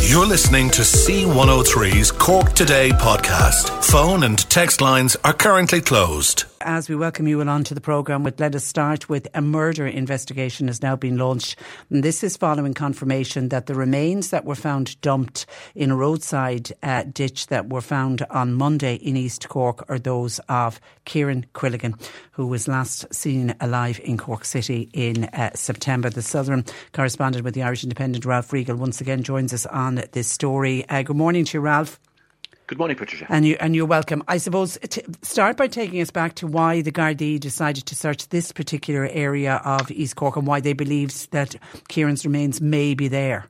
You're listening to C103's Cork Today podcast. Phone and text lines are currently closed. As we welcome you along to the programme, let us start with a murder investigation has now been launched. And this is following confirmation that the remains that were found dumped in a roadside uh, ditch that were found on Monday in East Cork are those of Kieran Quilligan, who was last seen alive in Cork City in uh, September. The Southern correspondent with the Irish Independent, Ralph Riegel, once again joins us on this story. Uh, good morning to you, Ralph. Good morning, Patricia. And you and you're welcome. I suppose t- start by taking us back to why the Gardaí decided to search this particular area of East Cork and why they believed that Kieran's remains may be there.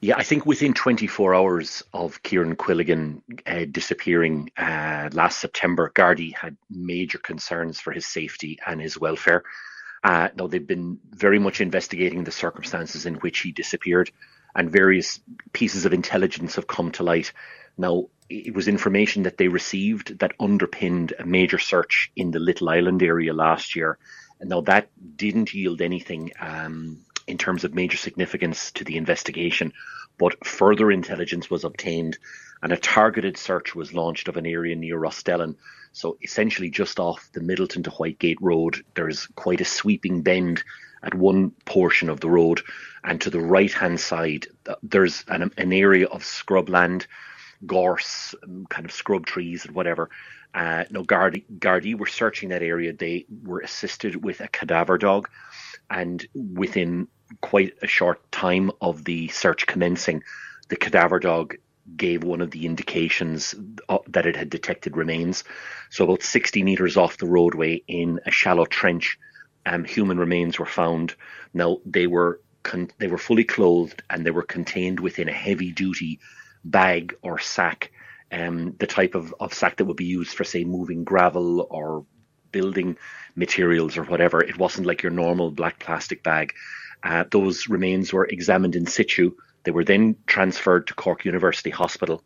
Yeah, I think within 24 hours of Kieran Quilligan uh, disappearing uh, last September, Gardaí had major concerns for his safety and his welfare. Uh, now, they've been very much investigating the circumstances in which he disappeared, and various pieces of intelligence have come to light now, it was information that they received that underpinned a major search in the Little Island area last year. And now that didn't yield anything um, in terms of major significance to the investigation, but further intelligence was obtained and a targeted search was launched of an area near Rostellan. So essentially just off the Midleton to Whitegate Road, there's quite a sweeping bend at one portion of the road. And to the right hand side, there's an, an area of scrubland gorse, um, kind of scrub trees and whatever. Uh, no, Gardaí, Gardaí were searching that area. They were assisted with a cadaver dog, and within quite a short time of the search commencing, the cadaver dog gave one of the indications uh, that it had detected remains. So about 60 meters off the roadway in a shallow trench, um, human remains were found. Now they were con- they were fully clothed and they were contained within a heavy duty bag or sack, um, the type of, of sack that would be used for, say, moving gravel or building materials or whatever. It wasn't like your normal black plastic bag. Uh, those remains were examined in situ. They were then transferred to Cork University Hospital,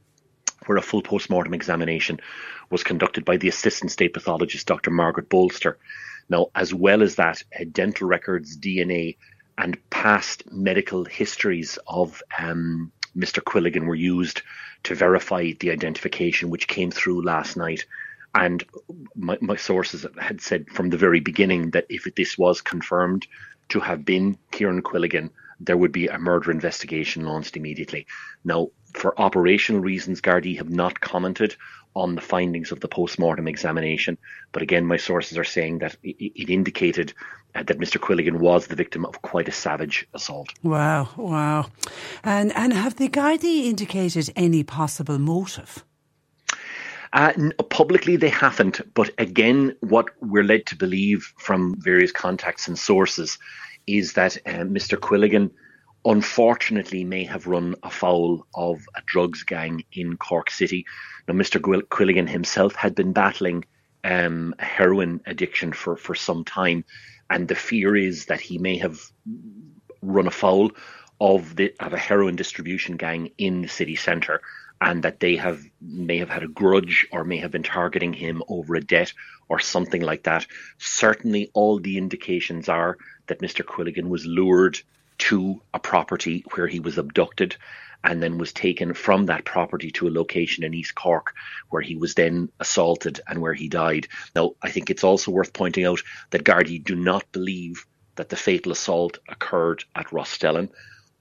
where a full post-mortem examination was conducted by the assistant state pathologist, Dr. Margaret Bolster. Now, as well as that, dental records, DNA, and past medical histories of um, Mr. Quilligan were used to verify the identification which came through last night. And my, my sources had said from the very beginning that if this was confirmed to have been Kieran Quilligan, there would be a murder investigation launched immediately. Now, for operational reasons, Gardaí have not commented on the findings of the post-mortem examination. But again, my sources are saying that it, indicated uh, that Mr. Quilligan was the victim of quite a savage assault. Wow, wow. And, and have the Gardaí indicated any possible motive? Uh, publicly, they haven't. But again, what we're led to believe from various contacts and sources is that uh, Mr. Quilligan unfortunately may have run afoul of a drugs gang in Cork City. Now, Mr. Quilligan himself had been battling um, heroin addiction for, for some time, and the fear is that he may have run afoul of the of a heroin distribution gang in the city centre, and that they have may have had a grudge or may have been targeting him over a debt or something like that. Certainly, all the indications are that Mr. Quilligan was lured to a property where he was abducted and then was taken from that property to a location in East Cork where he was then assaulted and where he died. Now, I think it's also worth pointing out that Gardaí do not believe that the fatal assault occurred at Rostellan.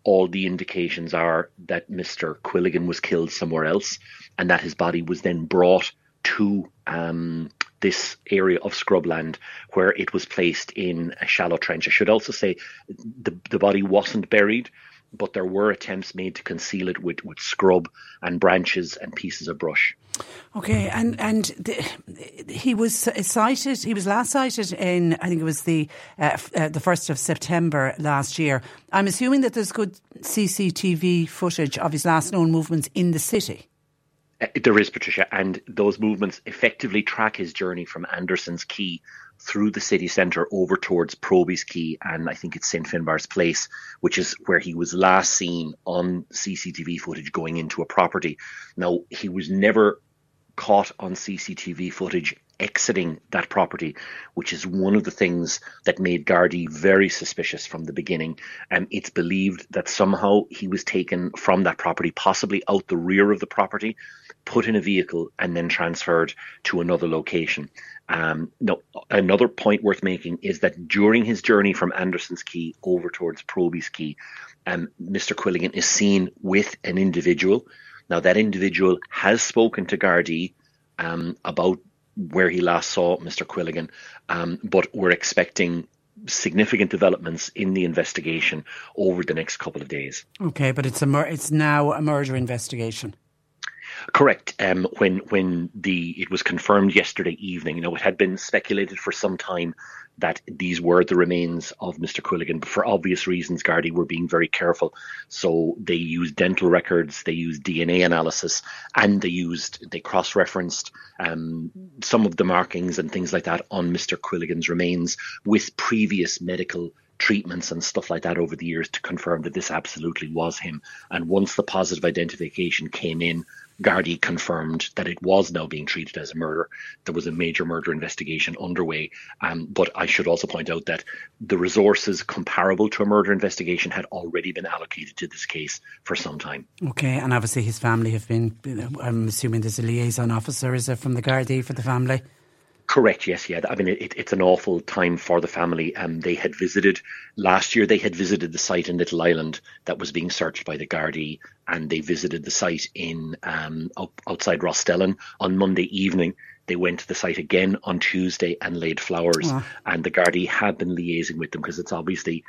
All the indications are that Mr. Quilligan was killed somewhere else and that his body was then brought to um, this area of scrubland where it was placed in a shallow trench. I should also say the, the body wasn't buried, but there were attempts made to conceal it with, with scrub and branches and pieces of brush. Okay, and and the, he was sighted. He was last sighted in I think it was the uh, uh, the first of September last year. I'm assuming that there's good CCTV footage of his last known movements in the city. Uh, there is, Patricia, and those movements effectively track his journey from Anderson's Quay through the city centre over towards Proby's Quay and I think it's St Finbar's Place, which is where he was last seen on CCTV footage going into a property. Now, he was never caught on CCTV footage exiting that property, which is one of the things that made Gardaí very suspicious from the beginning. And um, it's believed that somehow he was taken from that property, possibly out the rear of the property, put in a vehicle, and then transferred to another location. Um, no, another point worth making is that during his journey from Anderson's Quay over towards Proby's Quay, um, Mr. Quilligan is seen with an individual. Now, that individual has spoken to Gardaí um, about where he last saw Mr. Quilligan, um, but we're expecting significant developments in the investigation over the next couple of days. Okay, but it's a mur- it's now a murder investigation. Correct. Um, when when the it was confirmed yesterday evening, you know, it had been speculated for some time that these were the remains of Mr. Quilligan, but for obvious reasons, Gardaí were being very careful. So they used dental records, they used DNA analysis, and they used they cross-referenced um, some of the markings and things like that on Mr. Quilligan's remains with previous medical treatments and stuff like that over the years to confirm that this absolutely was him. And once the positive identification came in, Gardaí confirmed that it was now being treated as a murder. There was a major murder investigation underway. Um, but I should also point out that the resources comparable to a murder investigation had already been allocated to this case for some time. Okay, and obviously his family have been, I'm assuming there's a liaison officer, is it, from the Gardaí for the family? Correct. Yes. Yeah. I mean, it, it's an awful time for the family. Um, they had visited last year. They had visited the site in Little Island that was being searched by the Gardaí, and they visited the site in um, up, outside Rostellan on Monday evening. They went to the site again on Tuesday and laid flowers. Oh. And the Gardaí have been liaising with them because it's obviously,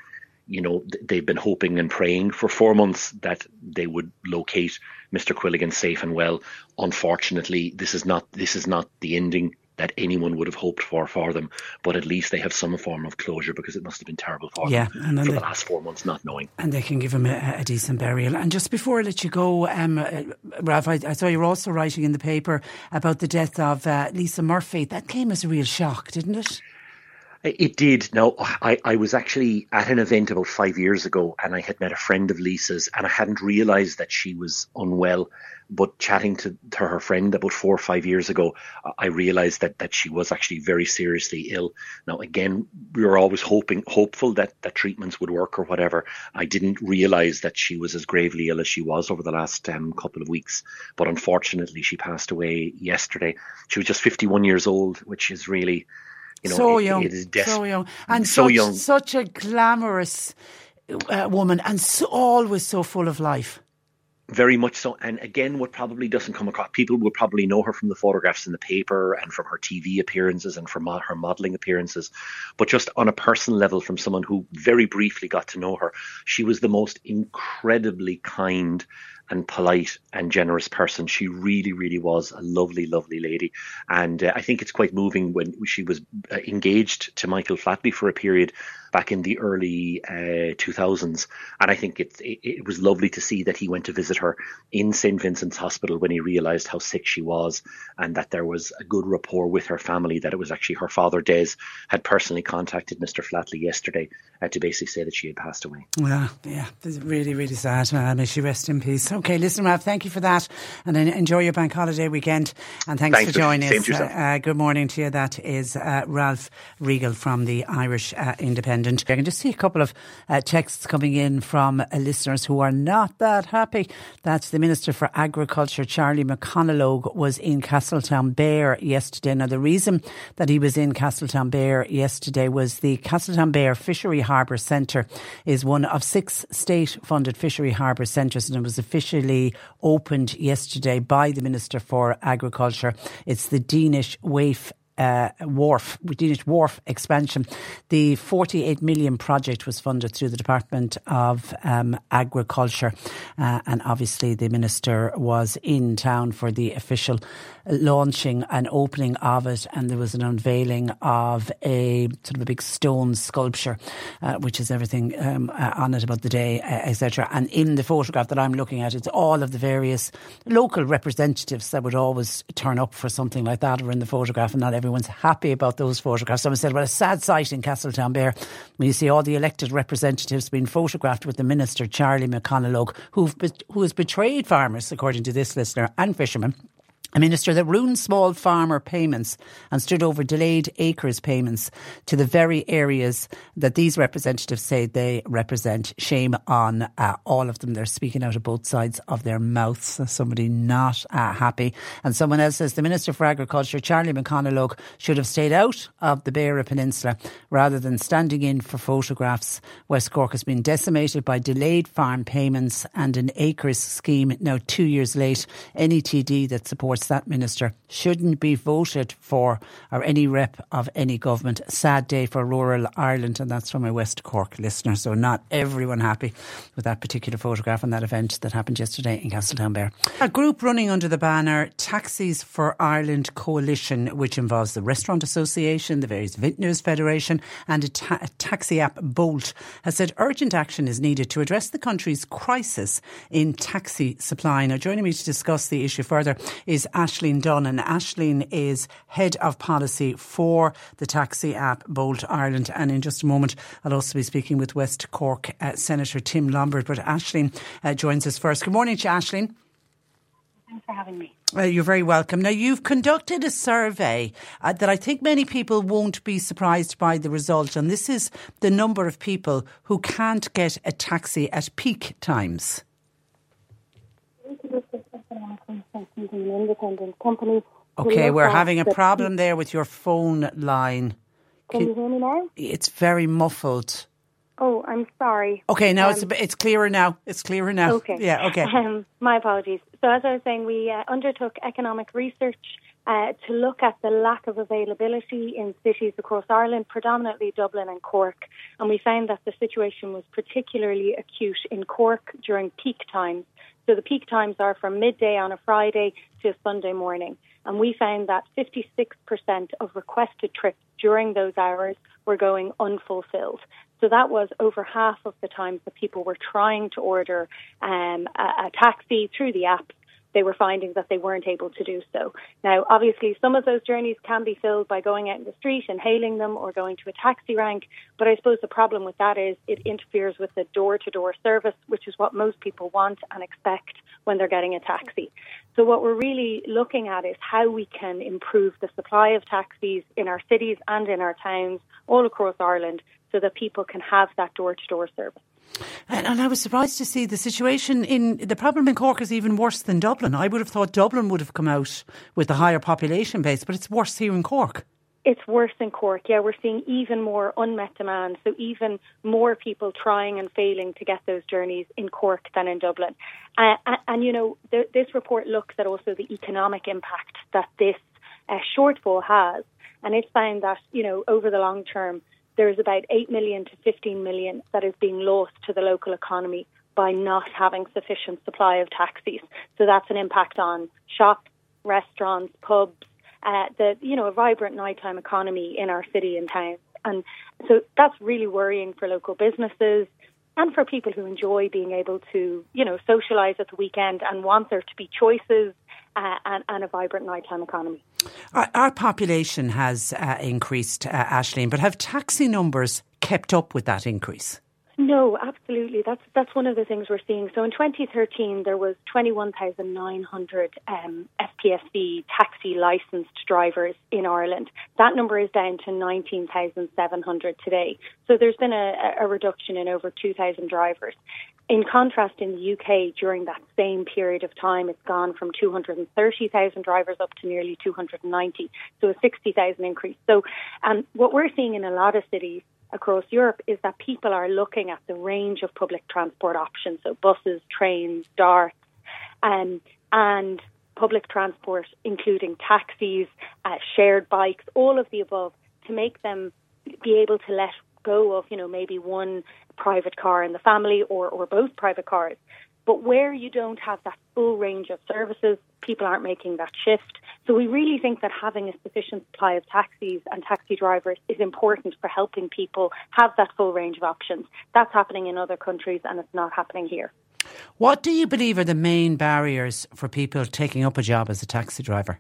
you know, they've been hoping and praying for four months that they would locate Mr. Quilligan safe and well. Unfortunately, this is not this is not the ending that anyone would have hoped for for them. But at least they have some form of closure because it must have been terrible for yeah, them for they, the last four months not knowing. And they can give him a, a decent burial. And just before I let you go, um, uh, Ralph, I, I, saw you were also writing in the paper about the death of uh, Lisa Murphy. That came as a real shock, didn't it? It did. No, I, I was actually at an event about five years ago and I had met a friend of Lisa's and I hadn't realised that she was unwell. But chatting to, to her friend about four or five years ago, I realised that, that she was actually very seriously ill. Now, again, we were always hoping, hopeful that, that treatments would work or whatever. I didn't realise that she was as gravely ill as she was over the last um, couple of weeks. But unfortunately, she passed away yesterday. She was just 51 years old, which is really you know, so it, young, it is des- so young, and so such, young. such a glamorous uh, woman, and so, always so full of life. Very much so. And again, what probably doesn't come across, people will probably know her from the photographs in the paper and from her TV appearances and from her modeling appearances. But just on a personal level, from someone who very briefly got to know her, she was the most incredibly kind and polite and generous person. She really, really was a lovely, lovely lady. And uh, I think it's quite moving when she was uh, engaged to Michael Flatley for a period back in the early uh, 2000s. And I think it, it, it, was lovely to see that he went to visit her in St. Vincent's Hospital when he realized how sick she was and that there was a good rapport with her family, that it was actually her father, Des, had personally contacted Mr. Flatley yesterday uh, to basically say that she had passed away. Yeah, yeah, really, really sad. Uh, may she rest in peace. Okay, listen, Ralph, thank you for that, and enjoy your bank holiday weekend. And thanks, thanks for joining us. Uh, uh, good morning to you. That is uh, Ralph Riegel from the Irish uh, Independent. Independent. I can just see a couple of uh, texts coming in from uh, listeners who are not that happy that the Minister for Agriculture, Charlie McConalogue, was in Castletownbere yesterday. Now, the reason that he was in Castletownbere yesterday was the Castletownbere Fishery Harbour Centre is one of six state funded fishery harbour centres and it was officially opened yesterday by the Minister for Agriculture. It's the Deanish Waif uh, wharf, Deanish wharf expansion. The 48 million project was funded through the Department of um, Agriculture, uh, and obviously the minister was in town for the official launching and opening of it, and there was an unveiling of a sort of a big stone sculpture, uh, which is everything um, uh, on it about the day, uh, etc. And in the photograph that I'm looking at, it's all of the various local representatives that would always turn up for something like that, or in the photograph, and not everyone everyone's happy about those photographs. Someone said, well, a sad sight in Castletownbere when you see all the elected representatives being photographed with the Minister, Charlie McConalogue, who has betrayed farmers, according to this listener, and fishermen a minister that ruined small farmer payments and stood over delayed acres payments to the very areas that these representatives say they represent. Shame on uh, all of them. They're speaking out of both sides of their mouths. Somebody not uh, happy. And someone else says the Minister for Agriculture, Charlie McConalogue, should have stayed out of the Beara Peninsula rather than standing in for photographs. West Cork has been decimated by delayed farm payments and an acres scheme now two years late. Any TD that supports that minister shouldn't be voted for or any rep of any government. Sad day for rural Ireland, and that's from a West Cork listener. So not everyone happy with that particular photograph and that event that happened yesterday in Castletownbere. A group running under the banner Taxis for Ireland Coalition, which involves the Restaurant Association, the various Vintners Federation, and a, ta- a taxi app Bolt, has said urgent action is needed to address the country's crisis in taxi supply. Now, joining me to discuss the issue further is Ashleen Dunn. And Ashleen is Head of Policy for the taxi app Bolt Ireland. And in just a moment, I'll also be speaking with West Cork uh, Senator Tim Lombard. But Ashleen uh, joins us first. Good morning to Ashleen. Thanks for having me. Uh, you're very welcome. Now, you've conducted a survey uh, that I think many people won't be surprised by the result, and this is the number of people who can't get a taxi at peak times an independent company. Okay, we're having a problem there with your phone line. Can, Can you hear me now? It's very muffled. Oh, I'm sorry. Okay, now um, it's it's clearer now. It's clearer now. Okay. Yeah. Okay. Um, my apologies. So as I was saying, we uh, undertook economic research uh, to look at the lack of availability in cities across Ireland, predominantly Dublin and Cork, and we found that the situation was particularly acute in Cork during peak times. So the peak times are from midday on a Friday to Sunday morning. And we found that 56% of requested trips during those hours were going unfulfilled. So that was over half of the times that people were trying to order um, a, a taxi through the app they were finding that they weren't able to do so. Now, obviously, some of those journeys can be filled by going out in the street and hailing them or going to a taxi rank, but I suppose the problem with that is it interferes with the door to door service, which is what most people want and expect when they're getting a taxi. So, what we're really looking at is how we can improve the supply of taxis in our cities and in our towns all across Ireland so that people can have that door to door service. And, and, I was surprised to see the situation in the problem in Cork is even worse than Dublin. I would have thought Dublin would have come out with the higher population base, but it's worse here in Cork. It's worse in Cork. Yeah, we're seeing even more unmet demand. So even more people trying and failing to get those journeys in Cork than in Dublin. Uh, and, you know, th- this report looks at also the economic impact that this uh, shortfall has, and it's found that you know over the long term there's about 8 million to 15 million that is being lost to the local economy by not having sufficient supply of taxis. So that's an impact on shops, restaurants, pubs, uh, the you know a vibrant nighttime economy in our city and town. And so that's really worrying for local businesses and for people who enjoy being able to you know socialise at the weekend and want there to be choices uh, and, and, a vibrant nighttime economy. Our, our population has uh, increased, uh, Ashleen, but have taxi numbers kept up with that increase? No, absolutely. That's that's one of the things we're seeing. So in 2013, there was 21,900 um, FPSV taxi licensed drivers in Ireland. That number is down to 19,700 today. So there's been a, a reduction in over 2,000 drivers. In contrast, in the UK, during that same period of time, it's gone from 230,000 drivers up to nearly 290, so a 60,000 increase. So, um, what we're seeing in a lot of cities across Europe is that people are looking at the range of public transport options, so buses, trains, darts, um, and public transport, including taxis, uh, shared bikes, all of the above, to make them be able to let go of, you know, maybe one private car in the family or, or both private cars. But where you don't have that full range of services, people aren't making that shift. So we really think that having a sufficient supply of taxis and taxi drivers is important for helping people have that full range of options. That's happening in other countries and it's not happening here. What do you believe are the main barriers for people taking up a job as a taxi driver?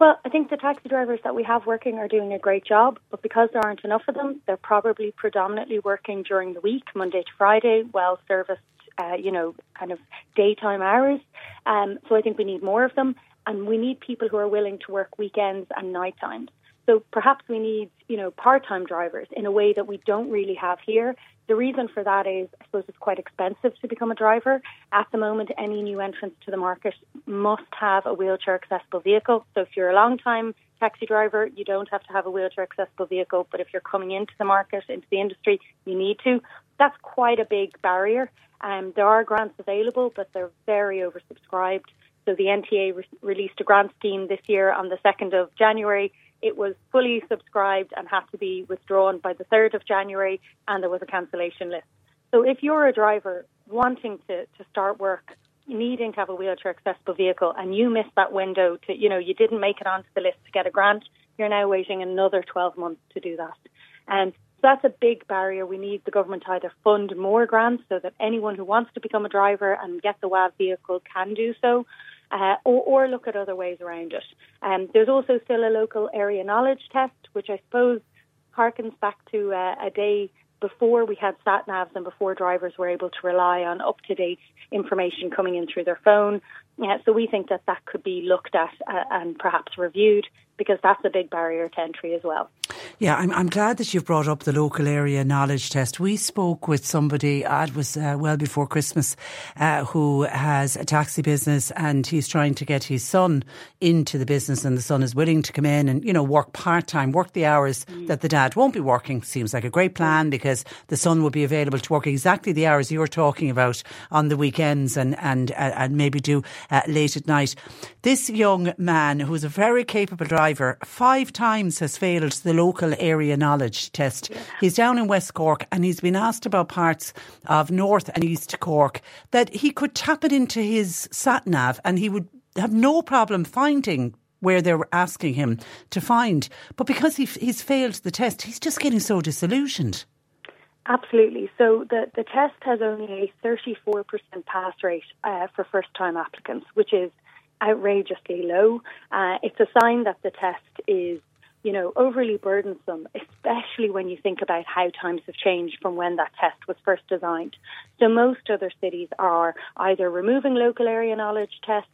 Well, I think the taxi drivers that we have working are doing a great job, but because there aren't enough of them, they're probably predominantly working during the week, Monday to Friday, well serviced, uh, you know, kind of daytime hours. Um, so I think we need more of them, and we need people who are willing to work weekends and night times. So perhaps we need, you know, part-time drivers in a way that we don't really have here. The reason for that is, I suppose, it's quite expensive to become a driver. At the moment, any new entrants to the market must have a wheelchair accessible vehicle. So if you're a long time taxi driver, you don't have to have a wheelchair accessible vehicle. But if you're coming into the market, into the industry, you need to. That's quite a big barrier. Um, there are grants available, but they're very oversubscribed. So the NTA re- released a grant scheme this year on the 2nd of January it was fully subscribed and had to be withdrawn by the 3rd of January, and there was a cancellation list. So if you're a driver wanting to, to start work, needing to have a wheelchair accessible vehicle, and you missed that window to, you know, you didn't make it onto the list to get a grant, you're now waiting another 12 months to do that. And so that's a big barrier. We need the government to either fund more grants so that anyone who wants to become a driver and get the WAV vehicle can do so, uh, or, or, look at other ways around it. Um, there's also still a local area knowledge test, which I suppose harkens back to uh, a day before we had sat navs and before drivers were able to rely on up to date information coming in through their phone. Yeah, so we think that that could be looked at uh, and perhaps reviewed because that's a big barrier to entry as well. Yeah, I'm, I'm glad that you've brought up the local area knowledge test. We spoke with somebody, uh, it was uh, well before Christmas, uh, who has a taxi business and he's trying to get his son into the business and the son is willing to come in and, you know, work part time, work the hours mm. that the dad won't be working. Seems like a great plan because the son will be available to work exactly the hours you're talking about on the weekends and, and, uh, and maybe do uh, late at night. This young man, who's a very capable driver, five times has failed the local area knowledge test. Yeah. He's down in West Cork and he's been asked about parts of North and East Cork that he could tap it into his sat nav and he would have no problem finding where they were asking him to find. But because he, he's failed the test, he's just getting so disillusioned. Absolutely. So the, the test has only a 34% pass rate uh, for first time applicants, which is outrageously low. Uh, it's a sign that the test is, you know, overly burdensome, especially when you think about how times have changed from when that test was first designed. So most other cities are either removing local area knowledge tests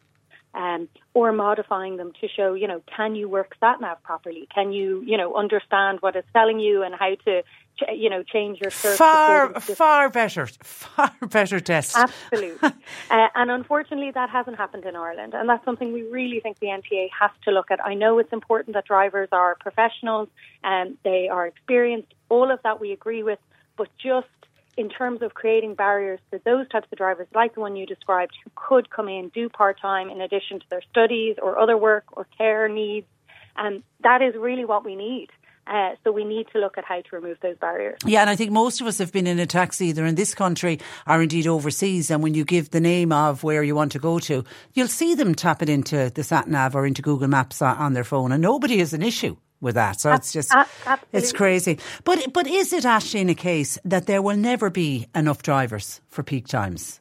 um, or modifying them to show, you know, can you work sat nav properly? Can you, you know, understand what it's telling you and how to, you know, change your search? Far, far better, far better test. Absolutely. uh, and unfortunately, that hasn't happened in Ireland. And that's something we really think the NTA has to look at. I know it's important that drivers are professionals and they are experienced. All of that we agree with. But just in terms of creating barriers for those types of drivers, like the one you described, who could come in, do part time in addition to their studies or other work or care needs. And that is really what we need. Uh, so we need to look at how to remove those barriers. Yeah, and I think most of us have been in a taxi either in this country or indeed overseas. And when you give the name of where you want to go to, you'll see them tap it into the sat nav or into Google Maps on their phone, and nobody has an issue with that. So it's just it's crazy. But but is it actually in a case that there will never be enough drivers for peak times?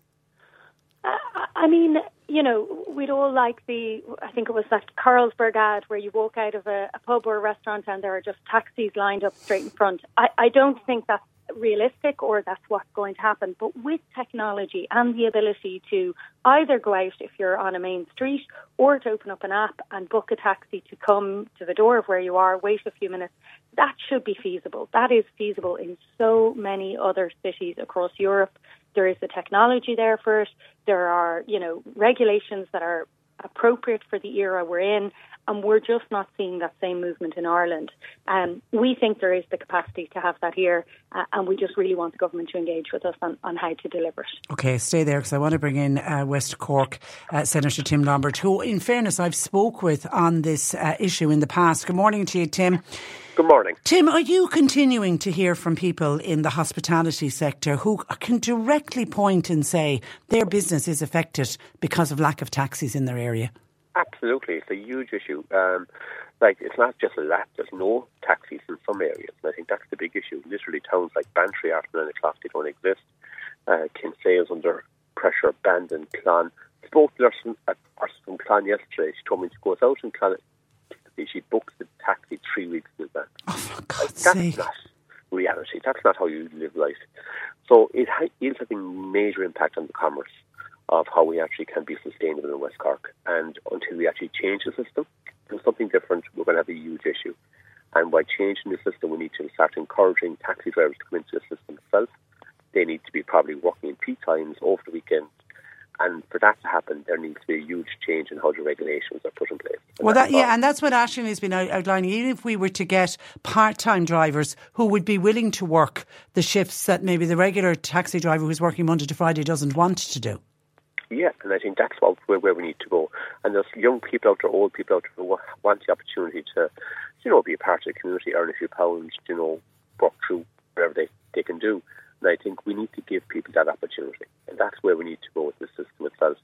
Uh, I mean, you know, we'd all like the I think it was that Carlsberg ad where you walk out of a, a pub or a restaurant and there are just taxis lined up straight in front. I, I don't think that's realistic or that's what's going to happen. But with technology and the ability to either go out if you're on a main street or to open up an app and book a taxi to come to the door of where you are, wait a few minutes, that should be feasible. That is feasible in so many other cities across Europe. There is the technology there for it. There are, you know, regulations that are appropriate for the era we're in, and we're just not seeing that same movement in Ireland. Um, we think there is the capacity to have that here, uh, and we just really want the government to engage with us on, on how to deliver it. Okay, stay there because I want to bring in uh, West Cork uh, Senator Tim Lombard, who, in fairness, I've spoke with on this uh, issue in the past. Good morning to you, Tim. Good morning. Tim, are you continuing to hear from people in the hospitality sector who can directly point and say their business is affected because of lack of taxis in their area? Absolutely, it's a huge issue. Um, like it's not just a lack; there's no taxis in some areas, and I think that's the big issue. Literally, towns like Bantry after nine o'clock they don't exist. Uh, Kinsale is under pressure. Bandon, Clon. I spoke to a person from Clon yesterday. She told me she goes out in Clon. She books the taxi three weeks in advance. Oh, for God's that's sake! not reality. That's not how you live life. So it ha- is having major impact on the commerce of how we actually can be sustainable in West Cork. And until we actually change the system, do something different, we're going to have a huge issue. And by changing the system, we need to start encouraging taxi drivers to come into the system itself. They need to be probably working in peak times over the weekend. And for that to happen, there needs to be a huge change in how the regulations are put in place. And Well, that, yeah, and that's what Ashton has been outlining. Even if we were to get part-time drivers who would be willing to work the shifts that maybe the regular taxi driver who's working Monday to Friday doesn't want to do. Yeah, and I think that's what, where, where we need to go. And there's young people out there, old people out there who want the opportunity to, you know, be a part of the community, earn a few pounds, you know, work through whatever they, they can do. And I think we need to give people that opportunity. And that's where we need to go with the system itself.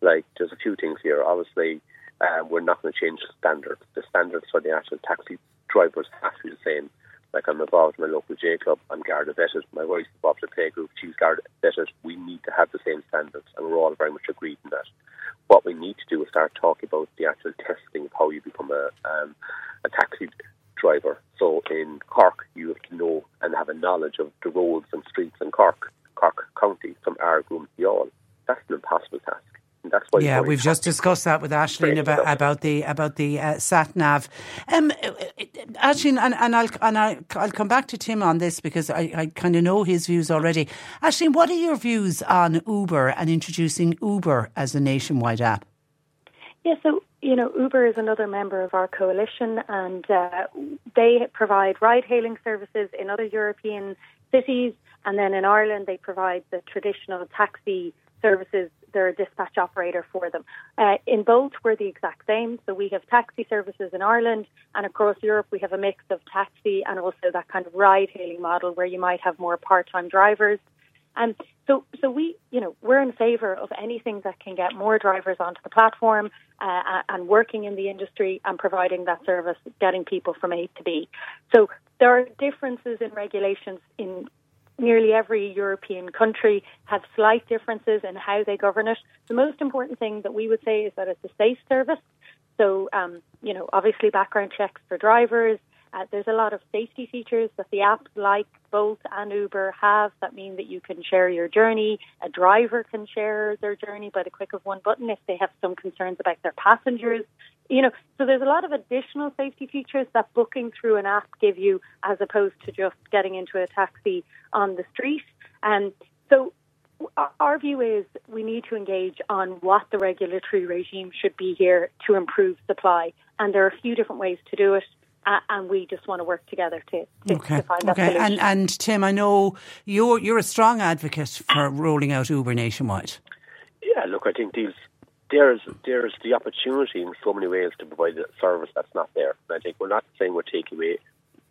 Like, there's a few things here. Obviously, uh, we're not going to change the standards. The standards for the actual taxi drivers have to be the same. Like I'm involved in my local J club, I'm Garda vetted. My wife's involved in the play group, she's Garda vetted. We need to have the same standards, and we're all very much agreed in that. What we need to do is start talking about the actual testing of how you become a um, a taxi driver. So in Cork, you have to know and have a knowledge of the roads and streets in Cork, Cork County, from Ardgroom to Youghal. That's an impossible task. And that's why Yeah, we've just discussed that with Ashleen Great. about, about the about the uh, sat nav. Um, Ashleen, and, and I'll and I'll, I'll come back to Tim on this because I, I kind of know his views already. Ashleen, what are your views on Uber and introducing Uber as a nationwide app? Yeah, so you know, Uber is another member of our coalition, and uh, they provide ride-hailing services in other European cities, and then in Ireland they provide the traditional taxi services. They're a dispatch operator for them. Uh, in both, we're the exact same. So we have taxi services in Ireland, and across Europe we have a mix of taxi and also that kind of ride-hailing model where you might have more part-time drivers. And so, so we, you know, we're in favour of anything that can get more drivers onto the platform uh, and working in the industry and providing that service, getting people from A to B. So there are differences in regulations in nearly every European country have slight differences in how they govern it. The most important thing that we would say is that it's a safe service. So, um, you know, obviously background checks for drivers. Uh, there's a lot of safety features that the apps like Bolt and Uber have that mean that you can share your journey. A driver can share their journey by the click of one button if they have some concerns about their passengers. You know, so there's a lot of additional safety features that booking through an app give you as opposed to just getting into a taxi on the street. And so our view is we need to engage on what the regulatory regime should be here to improve supply. And there are a few different ways to do it. Uh, and we just want to work together to, to, Okay, to find that okay, solution. and and Tim, I know you're you're a strong advocate for rolling out Uber nationwide. Yeah, look, I think these there's there's the opportunity in so many ways to provide a service that's not there. And I think we're not saying we're taking away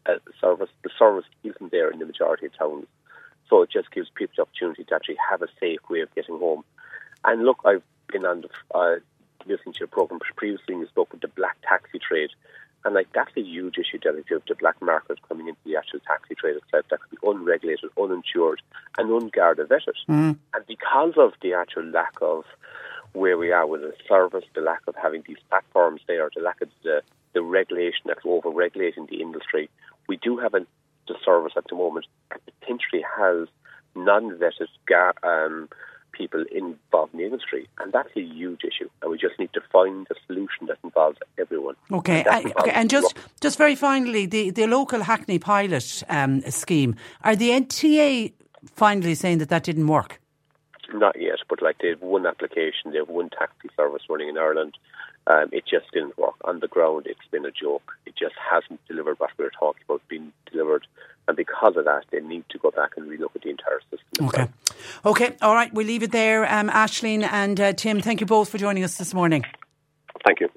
a service. The service isn't there in the majority of towns, so it just gives people the opportunity to actually have a safe way of getting home. And look, I've been on the uh, listening to your program previously. and You spoke with the black taxi trade. And like that's a huge issue you have the black market coming into the actual taxi trade itself, that could be unregulated, uninsured, and unguarded vetted. And because of the actual lack of where we are with the service, the lack of having these platforms there, the lack of the, the regulation that's over regulating the industry, we do have a the service at the moment that potentially has non-vetted gar- um, people involved in the industry, and that's a huge issue. And we just need to find a solution that involves everyone. Okay, and, okay. and just just very finally, the, the local Hackney pilot um, scheme, are the NTA finally saying that that didn't work? Not yet, but like they have one application, they have one taxi service running in Ireland. Um, it just didn't work on the ground. It's been a joke. It just hasn't delivered what we were talking about being delivered and because of that, they need to go back and relook at the entire system. Okay. Okay. All right. We'll leave it there. Um, Ashleen and uh, Tim, thank you both for joining us this morning. Thank you.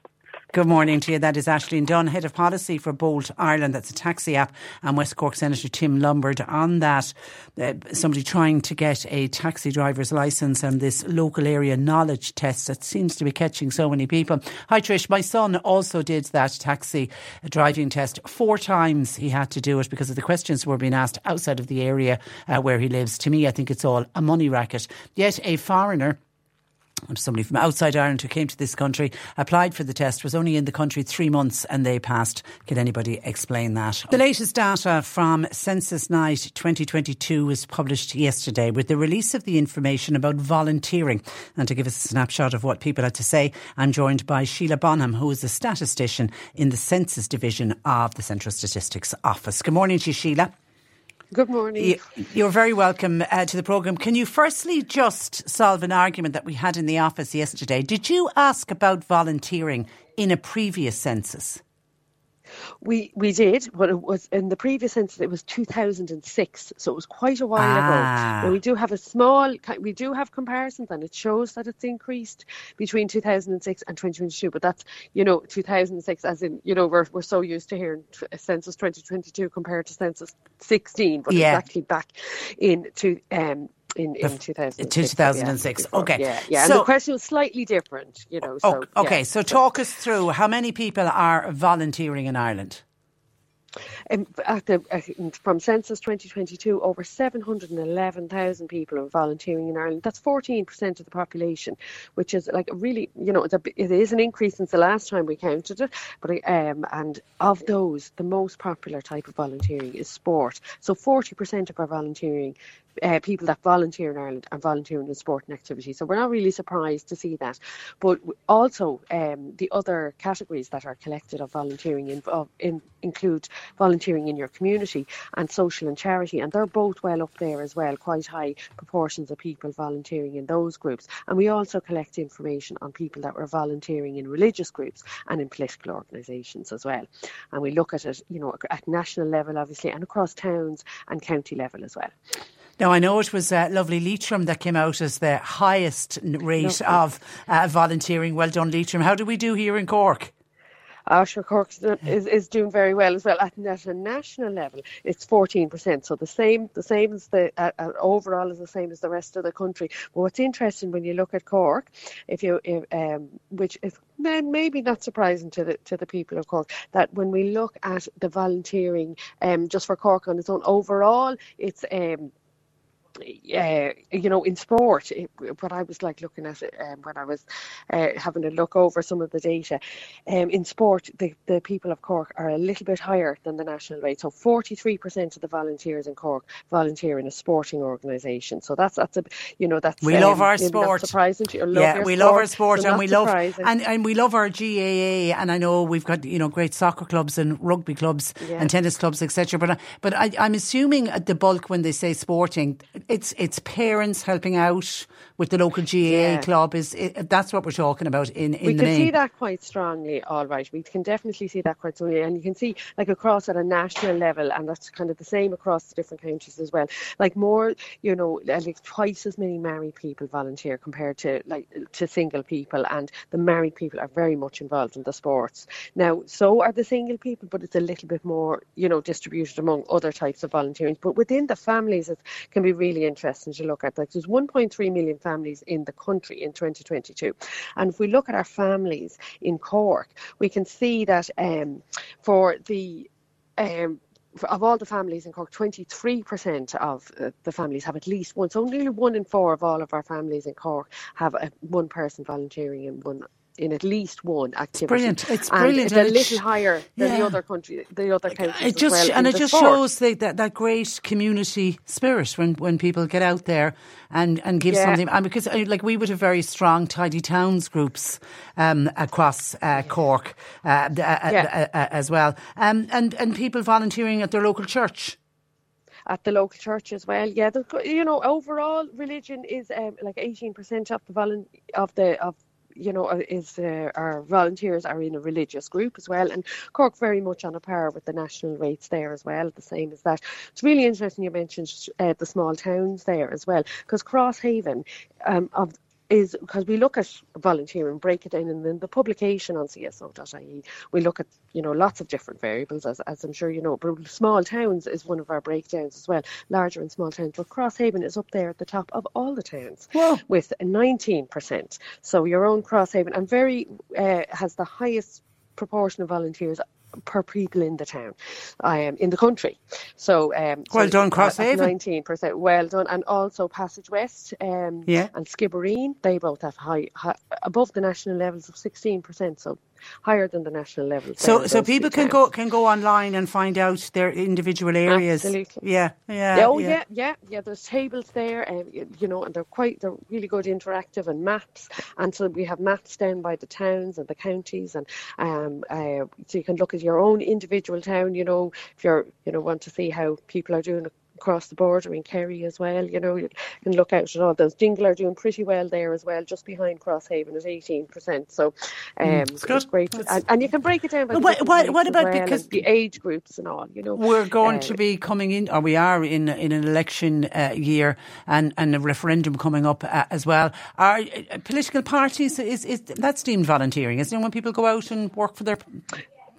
Good morning to you. That is Ashleen Dunn, Head of Policy for Bolt Ireland. That's a taxi app. And West Cork Senator Tim Lombard on that. Uh, somebody trying to get a taxi driver's licence and this local area knowledge test that seems to be catching so many people. Hi, Trish. My son also did that taxi driving test four times. He had to do it because of the questions were being asked outside of the area uh, where he lives. To me, I think it's all a money racket. Yet a foreigner somebody from outside Ireland who came to this country, applied for the test, was only in the country three months and they passed. Can anybody explain that? The latest data from Census Night 2022 was published yesterday with the release of the information about volunteering. And to give us a snapshot of what people had to say, I'm joined by Sheila Bonham, who is a statistician in the Census Division of the Central Statistics Office. Good morning to you, Sheila. Good morning. You're very welcome uh, to the programme. Can you firstly just solve an argument that we had in the office yesterday? Did you ask about volunteering in a previous census? We we did, but it was in the previous census. It was 2006, so it was quite a while ah. ago. Now we do have a small, we do have comparisons, and it shows that it's increased between 2006 and 2022. But that's you know 2006, as in you know we're we're so used to hearing census 2022 compared to census 16, but yeah. it's actually back into um, in, in 2006. 2006. Yeah, okay. Yeah, yeah. So, and the question was slightly different, you know. So, okay, yeah. so talk us through how many people are volunteering in Ireland? Um, the, uh, from Census 2022, over 711,000 people are volunteering in Ireland. That's 14% of the population, which is like really, you know, it's a, it is an increase since the last time we counted it. But um, and of those, the most popular type of volunteering is sport. So 40% of our volunteering uh, people that volunteer in Ireland are volunteering in sporting activity. So we're not really surprised to see that. But also, um, the other categories that are collected of volunteering in, of, in, include volunteering in your community and social and charity, and they're both well up there as well, quite high proportions of people volunteering in those groups. And we also collect information on people that were volunteering in religious groups and in political organisations as well. And we look at it, you know, at national level, obviously, and across towns and county level as well. Now, I know it was uh, lovely Leitrim that came out as the highest rate of uh, volunteering. Well done, Leitrim. How do we do here in Cork? Uh, Cork is, is doing very well as well. At, at a national level, it's 14%. So the same, the same as the uh, uh, overall is the same as the rest of the country. But what's interesting when you look at Cork, if you, if, um, which is maybe not surprising to the to the people of Cork, that when we look at the volunteering, um, just for Cork on its own, overall, it's um uh, you know, in sport, it, what I was like looking at it um, when I was uh, having a look over some of the data, um, in sport, the, the people of Cork are a little bit higher than the national rate. So 43% of the volunteers in Cork volunteer in a sporting organisation. So that's that's a you know that's we um, love our sport. Surprising to you. Love yeah, we sport, love our sport and we surprising. love and, and we love our GAA. And I know we've got you know great soccer clubs and rugby clubs yeah. and tennis clubs etc. But but I, I'm assuming at the bulk when they say sporting it's it's parents helping out with the local GAA yeah. club. Is it, that's what we're talking about in in we the can see that quite strongly. All right, we can definitely see that quite strongly, and you can see like across at a national level, and that's kind of the same across the different counties as well. Like more, you know, like twice as many married people volunteer compared to like to single people, and the married people are very much involved in the sports. Now, so are the single people, but it's a little bit more, you know, distributed among other types of volunteering. But within the families, it can be really really interesting to look at. Like there's 1.3 million families in the country in 2022, and if we look at our families in Cork, we can see that um, for the um, of all the families in Cork, 23% of the families have at least one. So nearly one in four of all of our families in Cork have a, one person volunteering in one in at least one activity. brilliant. It's And brilliant. It's a And little sh- higher than the other country, the other countries. It as just well and it just sport. shows the, that that great community spirit when, when people get out there and, and give Yeah. something. And because uh, like we would have very strong tidy towns groups um, across uh, Cork uh, uh, Yeah. uh, uh, as well, um, and and people volunteering at their local church. at the local church as well. Yeah, you know, overall religion is um, like eighteen percent of the volun- of the of you know uh, is uh, our volunteers are in a religious group as well, and Cork very much on a par with the national rates there as well. The same as that. It's really interesting you mentioned uh, the small towns there as well, because Crosshaven um, of is because we look at volunteering, break it down, and then the publication on CSO.ie, we look at you know lots of different variables, as, as I'm sure you know. But small towns is one of our breakdowns as well, larger and small towns. But Crosshaven is up there at the top of all the towns Wow. with 19%. So your own Crosshaven, and very uh, has the highest proportion of volunteers per people in the town, um, in the country. So um, Well so done, at Crosshaven. 19%. Well done. And also Passage West um, Yeah. and Skibbereen, they both have high, high above the national levels of 16%, so higher than the national level. So so people can go can go online and find out their individual areas. Absolutely. Yeah, yeah. oh yeah. yeah, yeah, There's tables there, and you, you know, and they're quite, they're really good interactive and maps. And so we have maps down by the towns and the counties, and um, uh, so you can look at your own individual town. You know, if you're, you know, want to see how people are doing across the border in Kerry as well. You know, you can look out at all those. Dingle are doing pretty well there as well, just behind Crosshaven at 18%. So um, it's, good. great, and, and you can break it down by the what- what- what about- well, because- the age groups and all. You know, We're going Uh, to be coming in, or we are in in an election uh, year, and, and a referendum coming up uh, as well. Are uh, political parties is is that's deemed volunteering? Isn't it when people go out and work for their?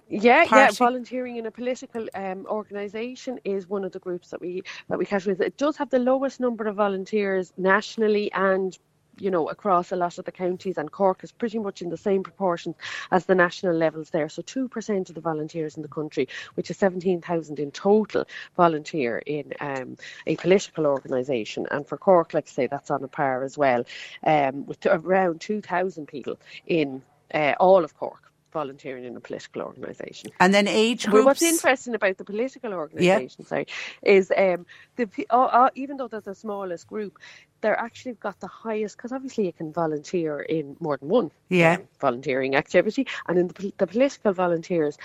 Yeah, yeah. Volunteering in a political um, organisation is one of the groups that we that we categorize. It does have the lowest number of volunteers nationally and. You know, across a lot of the counties, and Cork is pretty much in the same proportions as the national levels there. So, 2% of the volunteers in the country, which is 17,000 in total, volunteer in um, a political organisation. And for Cork, like I say, that's on a par as well, um, with around 2,000 people in uh, all of Cork volunteering in a political organisation. And then age Well, what's interesting about the political organisation, sorry, is um, the uh, uh, even though they're the smallest group, they're actually got the highest because obviously you can volunteer in more than one Yeah. um, volunteering activity, and in the, the political volunteers,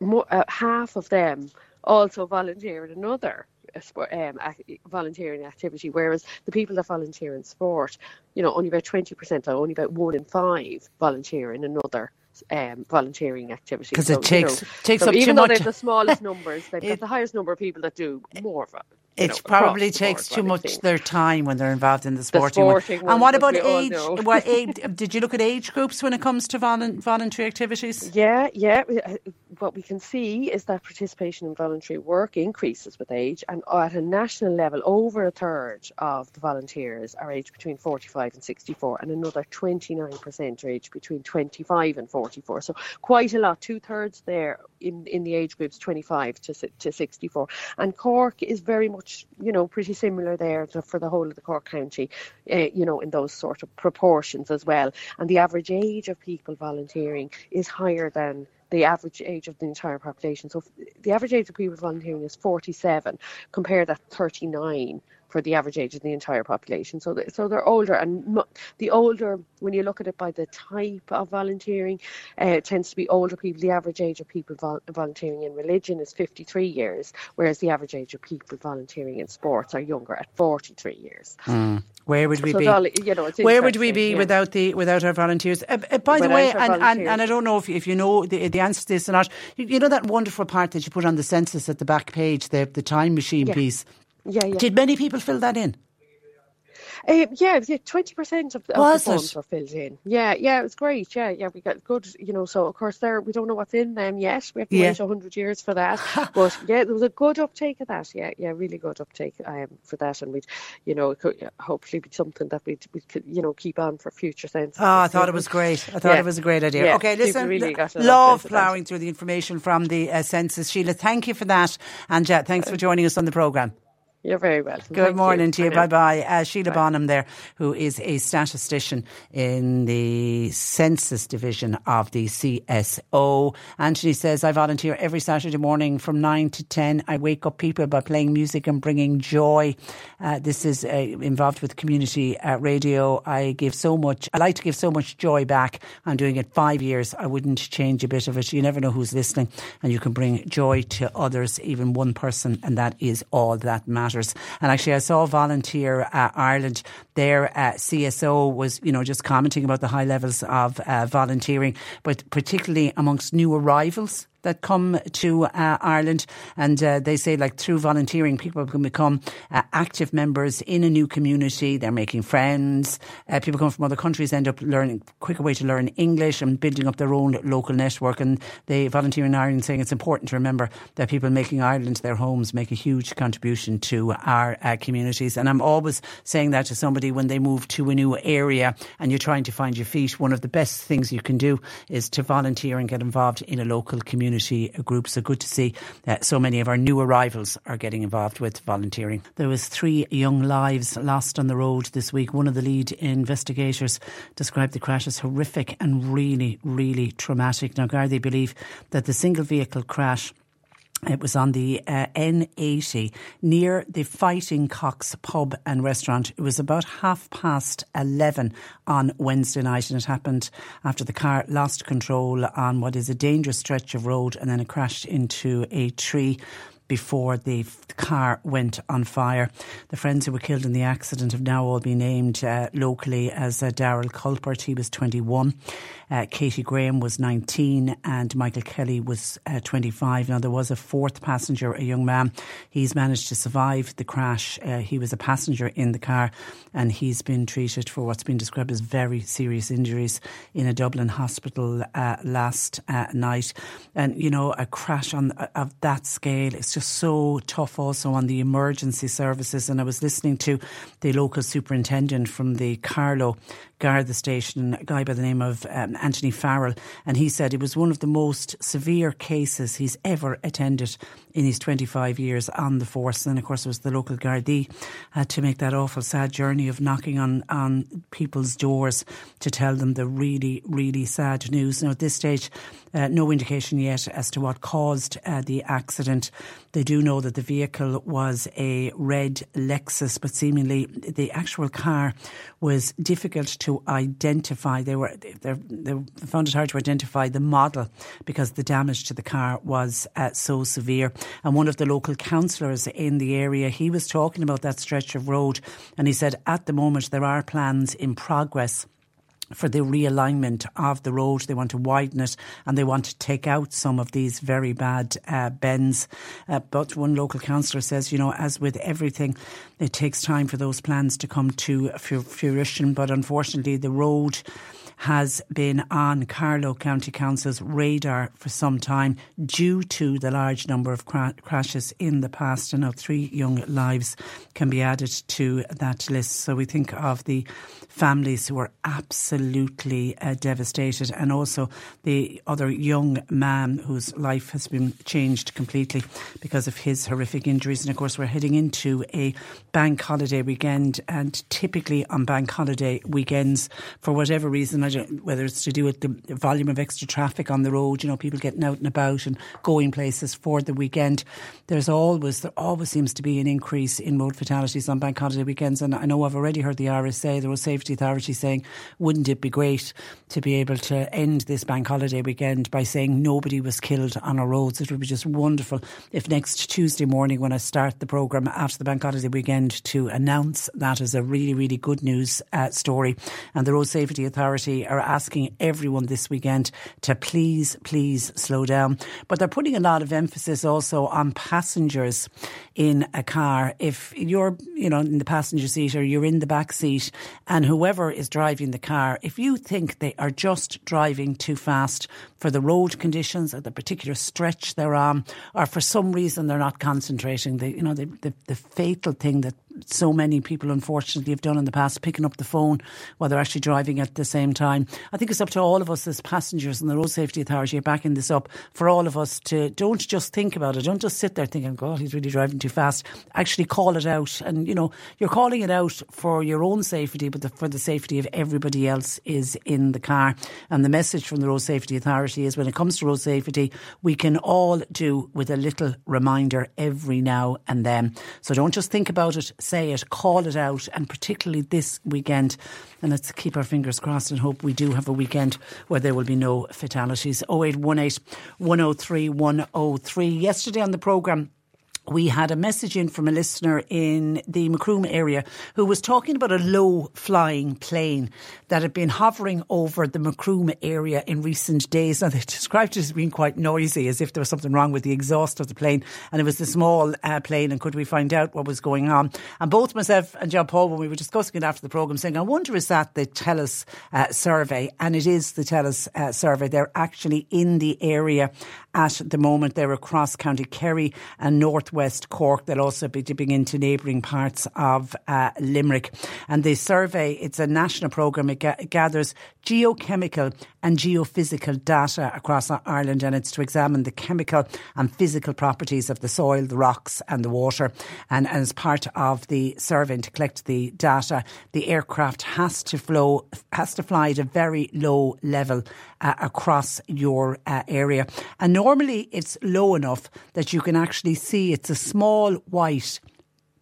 more, uh, half of them also volunteer in another. uh, sport, um, volunteering activity, whereas the people that volunteer in sport, you know, only about twenty percent, or only about one in five volunteer in another um, volunteering activity. 'Cause it you know, takes- takes so up too even though much- they're the smallest numbers, they've got the highest number of people that do more. of it, you know, It probably takes board, too much I've seen. their time when they're involved in the sporting, sporting one. And what about as we all age? What age? Did you look at age groups when it comes to volun- voluntary activities? Yeah, yeah. uh, What we can see is that participation in voluntary work increases with age, and at a national level, over a third of the volunteers are aged between 45 and 64, and another 29% are aged between 25 and 44. So quite a lot, two thirds there in, in the age groups 25 to, to 64. And Cork is very much, you know, pretty similar there to, for the whole of the Cork County, uh, you know, in those sort of proportions as well. And the average age of people volunteering is higher than the average age of the entire population. So the average age of people volunteering is 47, compare that 39 for the average age of the entire population. So, th- so they're older, and mo- the older, when you look at it by the type of volunteering, uh, it tends to be older people. The average age of people vol- volunteering in religion is 53 years, whereas the average age of people volunteering in sports are younger at 43 years. Where would we So be? all- you know, it's Where would we be yeah. without the without our volunteers? Uh, uh, by the way, and, and, and I don't know if, if you know the, the answer to this or not. You, you know that wonderful part that you put on the census at the back page, the the time machine Yeah. piece. Yeah, yeah. Did many people fill that in? Um, yeah, yeah, twenty percent of, the- of the forms were filled in. Yeah, yeah, it was great. Yeah, yeah, we got good. You know, so of course there we don't know what's in them yet. We have to Yeah. wait hundred years for that. but yeah, there was a good uptake of that. Yeah, yeah, really good uptake um, for that, and we'd, you know, it could hopefully be something that we we could you know keep on for future census. Oh, I thought it was great. I thought Yeah. it was a great idea. Yeah, okay, listen, really l- got a lot love out of that. ploughing through the information from the uh, census. Sheila, thank you for that. And uh, thanks for joining us on the programme. You're very welcome. Good Thank morning you. to you. Bye Bye. Uh, Sheila Bye. Bonham there, who is a statistician in the Census Division of the CSO. Anthony says, I volunteer every Saturday morning from 9 to 10. I wake up people by playing music and bringing joy. Uh, this is uh, involved with community uh, radio. I give so much, I like to give so much joy back. I'm doing it five years. I wouldn't change a bit of it. You never know who's listening and you can bring joy to others, even one person, and that is all that matters. And actually, I saw Volunteer uh, Ireland, their uh, CSO was, you know, just commenting about the high levels of uh, volunteering, but particularly amongst new arrivals that come to uh, Ireland, and uh, they say like through volunteering, people can become uh, active members in a new community. They're making friends. Uh, people come from other countries end up learning quicker way to learn English and building up their own local network. And they volunteer in Ireland, saying it's important to remember that people making Ireland their homes make a huge contribution to our uh, communities. And I'm always saying that to somebody when they move to a new area and you're trying to find your feet. One of the best things you can do is to volunteer and get involved in a local community group. So good to see that so many of our new arrivals are getting involved with volunteering. There was three young lives lost on the road this week. One of the lead investigators described the crash as horrific and really, really traumatic. Now, Gardaí believe that the single vehicle crash it was on the uh, N80 near the Fighting Cocks pub and restaurant. It was about half past 11 on Wednesday night and it happened after the car lost control on what is a dangerous stretch of road and then it crashed into a tree before the car went on fire. The friends who were killed in the accident have now all been named uh, locally as uh, Daryl Culbert, he was 21, uh, Katie Graham was 19, and Michael Kelly was uh, 25. Now, there was a fourth passenger, a young man. He's managed to survive the crash. Uh, he was a passenger in the car, and he's been treated for what's been described as very serious injuries in a Dublin hospital uh, last night. And, you know, a crash on of that scale, it's just so tough also on the emergency services. And I was listening to the local superintendent from the Carlow Garda station, a guy by the name of um, Anthony Farrell, and he said it was one of the most severe cases he's ever attended in his 25 years on the force. And of course, it was the local Gardaí had to make that awful, sad journey of knocking on, on people's doors to tell them the really, really sad news. Now, at this stage, uh, no indication yet as to what caused uh, the accident. They do know that the vehicle was a red Lexus, but seemingly the actual car was difficult to identify. They were they, they found it hard to identify the model because the damage to the car was uh, so severe. And one of the local councillors in the area, he was talking about that stretch of road, and he said at the moment there are plans in progress for the realignment of the road. They want to widen it and they want to take out some of these very bad uh, bends. Uh, but one local councillor says, you know, as with everything, it takes time for those plans to come to fruition. But unfortunately, the road has been on Carlow County Council's radar for some time due to the large number of cra- crashes in the past. And now three young lives can be added to that list. So we think of the families who are absolutely uh, devastated and also the other young man whose life has been changed completely because of his horrific injuries. And of course, we're heading into a bank holiday weekend and typically on bank holiday weekends, for whatever reason, I whether it's to do with the volume of extra traffic on the road, you know, people getting out and about and going places for the weekend. There's always there always seems to be an increase in road fatalities on bank holiday weekends, and I know I've already heard the RSA, the Road Safety Authority, saying, "Wouldn't it be great to be able to end this bank holiday weekend by saying nobody was killed on our roads? It would be just wonderful if next Tuesday morning, when I start the programme after the bank holiday weekend, to announce that as a really, really good news uh, story. And the Road Safety Authority are asking everyone this weekend to please, please slow down. But they're putting a lot of emphasis also on passengers in a car. If you're, you know, in the passenger seat or you're in the back seat and whoever is driving the car, if you think they are just driving too fast for the road conditions or the particular stretch they're on, or for some reason they're not concentrating, the, you know, the, the, the fatal thing that so many people unfortunately have done in the past, picking up the phone while they're actually driving at the same time. I think it's up to all of us as passengers and the Road Safety Authority are backing this up for all of us to don't just think about it. Don't just sit there thinking, God, he's really driving too fast. Actually call it out. And, you know, you're calling it out for your own safety, but the, for the safety of everybody else is in the car. And the message from the Road Safety Authority is when it comes to road safety, we can all do with a little reminder every now and then. So don't just think about it, say it, call it out, and particularly this weekend. And let's keep our fingers crossed and hope we do have a weekend where there will be no fatalities. 0818 103 103. Yesterday on the programme, we had a message in from a listener in the Macroom area who was talking about a low flying plane that had been hovering over the Macroom area in recent days. Now, they described it as being quite noisy, as if there was something wrong with the exhaust of the plane. And it was a small uh, plane, and could we find out what was going on? And both myself and John Paul, when we were discussing it after the programme, saying, I wonder is that the Tellus uh, survey? And it is the Tellus uh, survey. They're actually in the area at the moment. They're across County Kerry and northwest Cork. They'll also be dipping into neighbouring parts of uh, Limerick. And the survey, it's a national programme. It, ga- gathers geochemical and geophysical data across Ireland and it's to examine the chemical and physical properties of the soil, the rocks and the water. And, and as part of the survey to collect the data, the aircraft has to flow, has to fly at a very low level uh, across your uh, area. And normally it's low enough that you can actually see it's a small white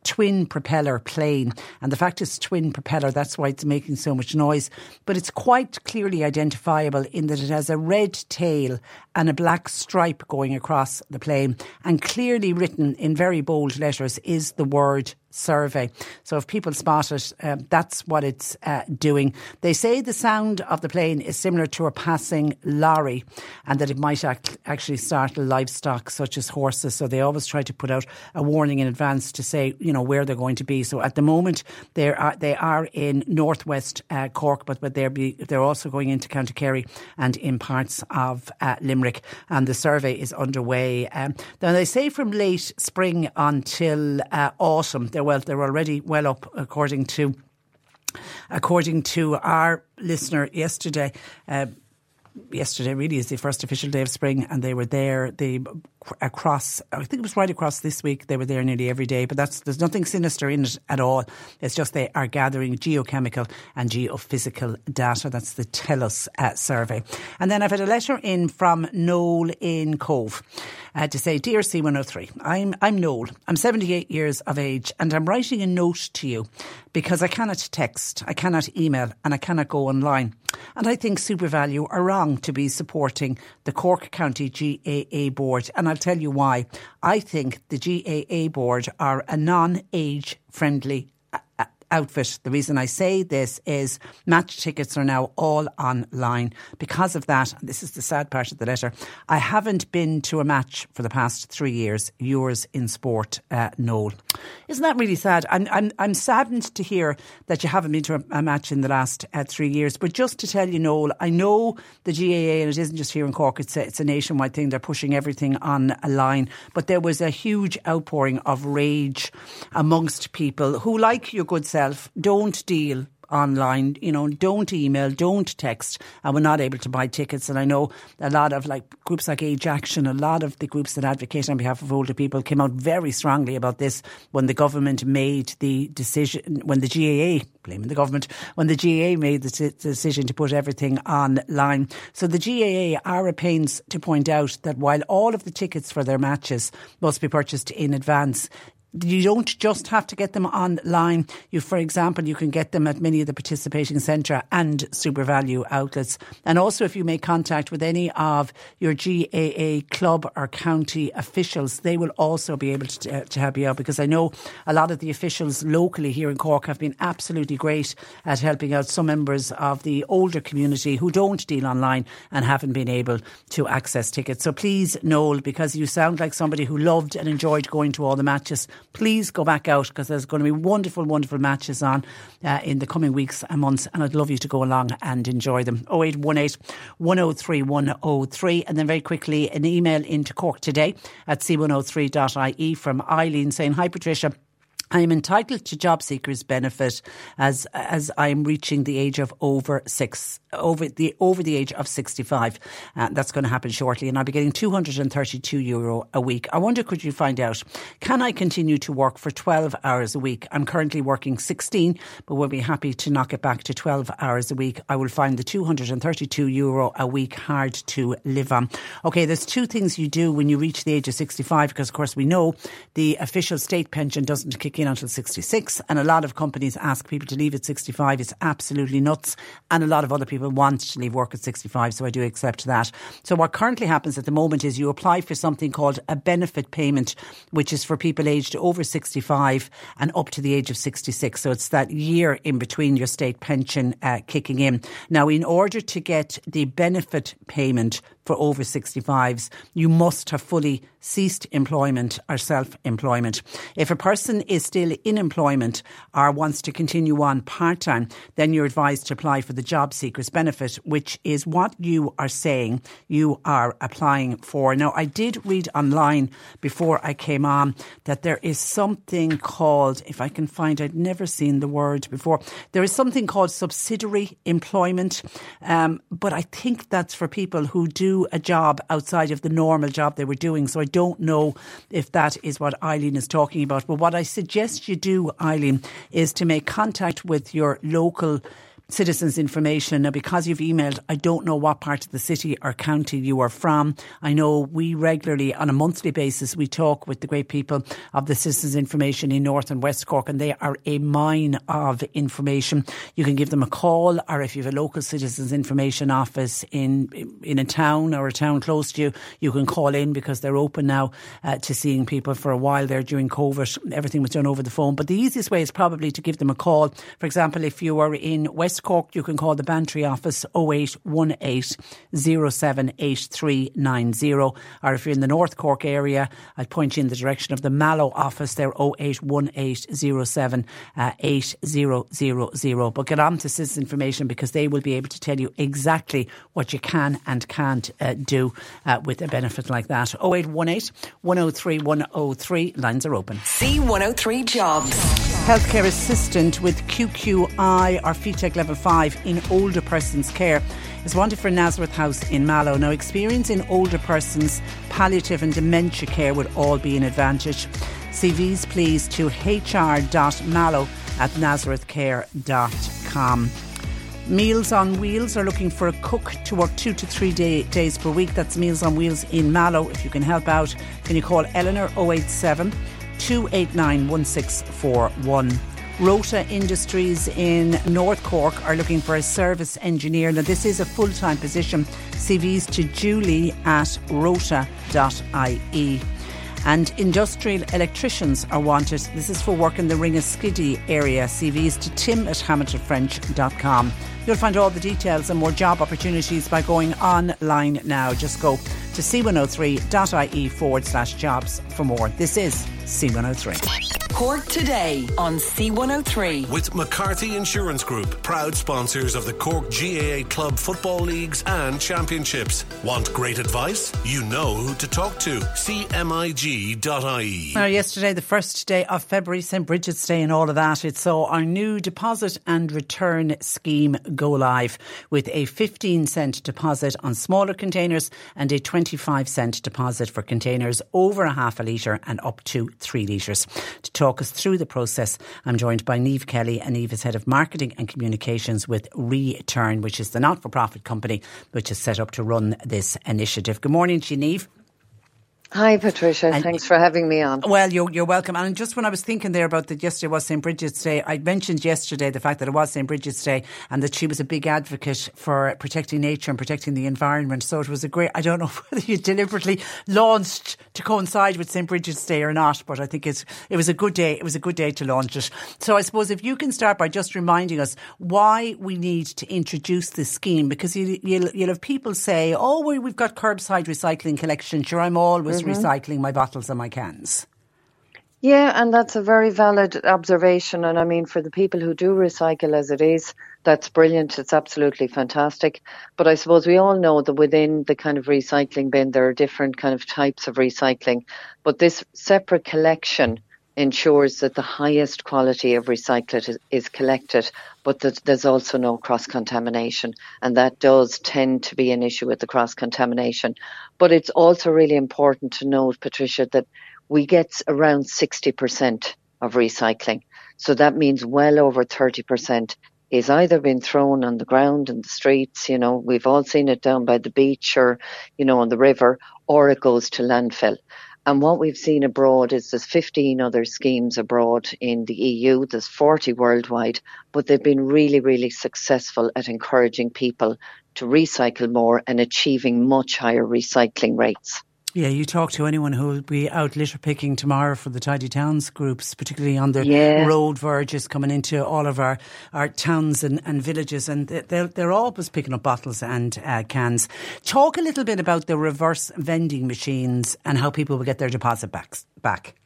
twin propeller plane. And the fact it's twin propeller, that's why it's making so much noise. But it's quite clearly identifiable in that it has a red tail and a black stripe going across the plane. And clearly written in very bold letters is the word survey. So if people spot it, um, that's what it's uh, doing. They say the sound of the plane is similar to a passing lorry and that it might act- actually startle livestock such as horses. So they always try to put out a warning in advance to say, you know, where they're going to be. So at the moment, they are, they are in northwest uh, Cork, but, but they're, be, they're also going into County Kerry and in parts of uh, Limerick. And the survey is underway. Um, now they say from late spring until uh, autumn, they're well, they're already well up according to according to our listener yesterday. Uh, yesterday really is the first official day of spring and they were there they across I think it was right across this week they were there nearly every day but that's there's nothing sinister in it at all. It's just they are gathering geochemical and geophysical data. That's the Tellus uh, survey. And then I've had a letter in from Noel in Cobh uh, to say dear C103 I'm I'm Noel. I'm 78 years of age and I'm writing a note to you because I cannot text I cannot email and I cannot go online. And I think SuperValu are wrong to be supporting the Cork County GAA board and I'll tell you why. I think the GAA board are a non age friendly outfit. The reason I say this is match tickets are now all online. Because of that, this is the sad part of the letter, I haven't been to a match for the past three years, yours in sport, uh, Noel. Isn't that really sad? I'm, I'm, I'm saddened to hear that you haven't been to a, a match in the last uh, three years. But just to tell you, Noel, I know the GAA, and it isn't just here in Cork, it's a, it's a nationwide thing. They're pushing everything online. But there was a huge outpouring of rage amongst people who, like your good self, don't deal online. You know, don't email, don't text, and we're not able to buy tickets. And I know a lot of like groups like Age Action, a lot of the groups that advocate on behalf of older people came out very strongly about this when the government made the decision, when the GAA blaming the government when the GAA made the t- decision to put everything online. So the GAA are at pains to point out that while all of the tickets for their matches must be purchased in advance, you don't just have to get them online. You, for example, you can get them at many of the participating Centra and SuperValu outlets. And also, if you make contact with any of your GAA club or county officials, they will also be able to, uh, to help you out because I know a lot of the officials locally here in Cork have been absolutely great at helping out some members of the older community who don't deal online and haven't been able to access tickets. So please, Noel, because you sound like somebody who loved and enjoyed going to all the matches please go back out because there's going to be wonderful, wonderful matches on uh, in the coming weeks and months. And I'd love you to go along and enjoy them. 0818 103 103. And then very quickly, an email into Cork today at c103.ie from Eileen saying, Hi, Patricia. I am entitled to job seekers benefit as as I am reaching the age of over six over the over the age of 65. Uh, that's going to happen shortly and I'll be getting 232 euro a week. I wonder could you find out can I continue to work for 12 hours a week? I'm currently working 16 but we'll be happy to knock it back to 12 hours a week. I will find the 232 euro a week hard to live on. Okay, there's two things you do when you reach the age of 65 because of course we know the official state pension doesn't kick in until 66. And a lot of companies ask people to leave at 65. It's absolutely nuts. And a lot of other people want to leave work at 65. So I do accept that. So what currently happens at the moment is you apply for something called a benefit payment, which is for people aged over 65 and up to the age of 66. So it's that year in between your state pension uh, kicking in. Now, in order to get the benefit payment for over 65s, you must have fully ceased employment or self employment. If a person is still in employment or wants to continue on part time, then you're advised to apply for the job seekers benefit, which is what you are saying you are applying for. Now, I did read online before I came on that there is something called, if I can find, I'd never seen the word before, there is something called subsidiary employment, um, but I think that's for people who do a job outside of the normal job they were doing. So I don't know if that is what Eileen is talking about. But what I suggest you do, Eileen, is to make contact with your local citizens' information. Now, because you've emailed, I don't know what part of the city or county you are from. I know we regularly, on a monthly basis, we talk with the great people of the citizens' information in North and West Cork, and they are a mine of information. You can give them a call, or if you have a local citizens' information office in in a town or a town close to you, you can call in because they're open now uh, to seeing people. For a while there during COVID, everything was done over the phone. But the easiest way is probably to give them a call. For example, if you are in West Cork, you can call the Bantry office 0818 078390. Or if you're in the North Cork area, I'd point you in the direction of the Mallow office. They're 0818 07 uh, 8000. But get on to Citizens Information because they will be able to tell you exactly what you can and can't uh, do uh, with a benefit like that. 0818 103 103. Lines are open. C103 Jobs. Healthcare assistant with QQI or FETAC level 5 in older persons care is wanted for Nazareth House in Mallow. Now, experience in older persons, palliative and dementia care would all be an advantage. CVs please to hr.mallow at nazarethcare.com. Meals on Wheels are looking for a cook to work two to three day, days per week. That's Meals on Wheels in Mallow. If you can help out, can you call Eleanor 087 289 1641? Rota Industries in North Cork are looking for a service engineer. Now, this is a full time position. CVs to julie at rota.ie. And industrial electricians are wanted. This is for work in the Ringaskiddy area. CVs to tim at hamiltonfrench.com. You'll find all the details and more job opportunities by going online now. Just go to c103.ie forward slash jobs for more. This is C103. Cork today on C103. With McCarthy Insurance Group, proud sponsors of the Cork GAA Club Football Leagues and Championships. Want great advice? You know who to talk to. CMIG.ie. Now, yesterday, the first day of February, St. Bridget's Day, and all of that, it saw our new deposit and return scheme go live with a 15 cent deposit on smaller containers and a 25 cent deposit for containers over a half a litre and up to three litres. To talk us through the process, I'm joined by Neve Kelly, and Neve is Head of Marketing and Communications with Return, which is the not for profit company which is set up to run this initiative. Good morning to you, Neve. Hi, Patricia. And Thanks for having me on. Well, you're, you're welcome. And just when I was thinking there about that yesterday was St. Bridget's Day, I mentioned yesterday the fact that it was St. Bridget's Day and that she was a big advocate for protecting nature and protecting the environment. So it was a great, I don't know whether you deliberately launched to coincide with St. Bridget's Day or not, but I think it's, it was a good day. It was a good day to launch it. So I suppose if you can start by just reminding us why we need to introduce this scheme, because you, you'll, you'll have people say, oh, well, we've got curbside recycling collection. Sure, I'm always mm-hmm. recycling my bottles and my cans. Yeah, and that's a very valid observation. And I mean, for the people who do recycle as it is, that's brilliant. It's absolutely fantastic. But I suppose we all know that within the kind of recycling bin, there are different kind of types of recycling. But this separate collection ensures that the highest quality of recyclate is, collected, but that there's also no cross contamination. And that does tend to be an issue with the cross contamination. But it's also really important to note, Patricia, that we get around 60% of recycling. So that means well over 30% is either been thrown on the ground in the streets, you know, we've all seen it down by the beach or, you know, on the river, or it goes to landfill. And what we've seen abroad is there's 15 other schemes abroad in the EU, there's 40 worldwide, but they've been really, really successful at encouraging people to recycle more and achieving much higher recycling rates. Yeah, you talk to anyone who will be out litter picking tomorrow for the Tidy Towns groups, particularly on the yeah. road verges coming into all of our, our towns and, and villages, and they're, they're always picking up bottles and uh, cans. Talk a little bit about the reverse vending machines and how people will get their deposit back. back.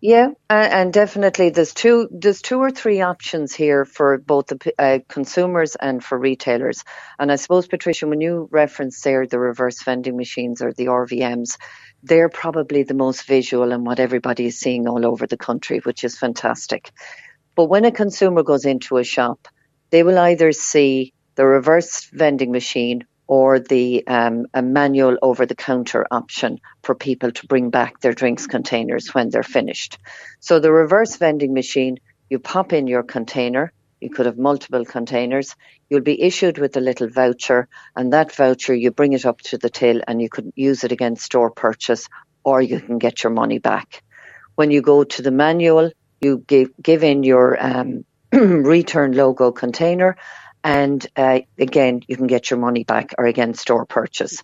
Yeah, and definitely there's two there's two or three options here for both the uh, consumers and for retailers. And I suppose Patricia, when you reference there the reverse vending machines or the RVMs, they're probably the most visual and what everybody is seeing all over the country, which is fantastic. But when a consumer goes into a shop, they will either see the reverse vending machine or the um, a manual over the counter option for people to bring back their drinks containers when they're finished. So the reverse vending machine, you pop in your container, you could have multiple containers, you'll be issued with a little voucher, and that voucher you bring it up to the till and you could use it against store purchase or you can get your money back. When you go to the manual, you give, give in your um, return logo container and uh, again, you can get your money back or again, store purchase.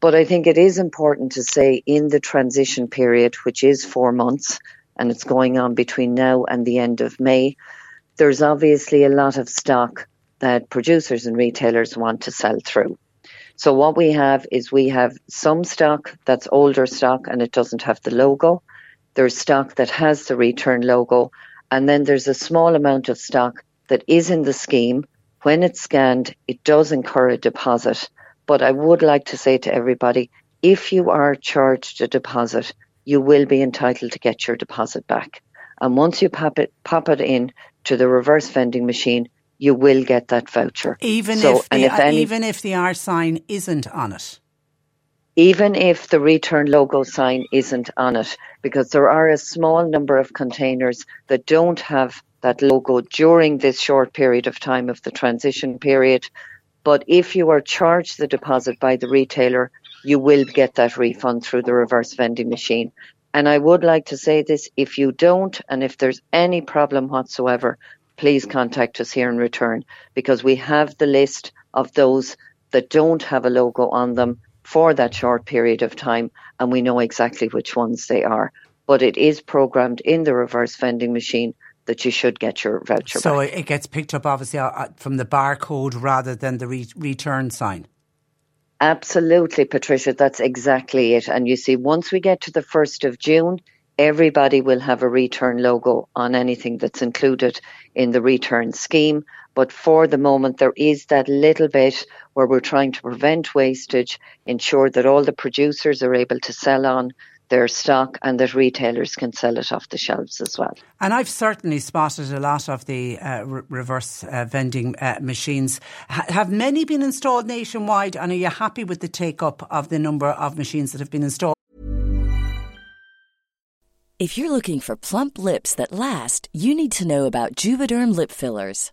But I think it is important to say in the transition period, which is four months, and it's going on between now and the end of May, there's obviously a lot of stock that producers and retailers want to sell through. So what we have is we have some stock that's older stock and it doesn't have the logo. There's stock that has the return logo, and then there's a small amount of stock that is in the scheme when it's scanned, it does incur a deposit. But I would like to say to everybody, if you are charged a deposit, you will be entitled to get your deposit back. And once you pop it, pop it in to the reverse vending machine, you will get that voucher. Even so, if the, if any, even if the R sign isn't on it. Even if the return logo sign isn't on it, because there are a small number of containers that don't have that logo during this short period of time of the transition period. But if you are charged the deposit by the retailer, you will get that refund through the reverse vending machine. And I would like to say this if you don't, and if there's any problem whatsoever, please contact us here in return because we have the list of those that don't have a logo on them for that short period of time, and we know exactly which ones they are. But it is programmed in the reverse vending machine that you should get your voucher so back. it gets picked up obviously uh, uh, from the barcode rather than the re- return sign. Absolutely, Patricia. That's exactly it. And you see, once we get to the 1st of June, everybody will have a return logo on anything that's included in the return scheme. But for the moment, there is that little bit where we're trying to prevent wastage, ensure that all the producers are able to sell on their stock and that retailers can sell it off the shelves as well. And I've certainly spotted a lot of the uh, re- reverse uh, vending uh, machines. H- have many been installed nationwide and are you happy with the take up of the number of machines that have been installed? If you're looking for plump lips that last, you need to know about Juvederm lip fillers.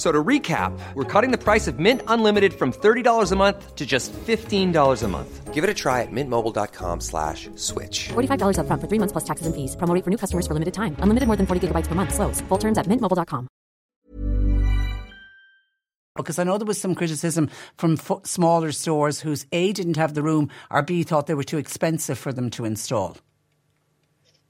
So to recap, we're cutting the price of Mint Unlimited from $30 a month to just $15 a month. Give it a try at mintmobile.com slash switch. $45 up front for three months plus taxes and fees. Promo rate for new customers for limited time. Unlimited more than 40 gigabytes per month. Slows. Full terms at mintmobile.com. Because I know there was some criticism from f- smaller stores whose A didn't have the room or B thought they were too expensive for them to install.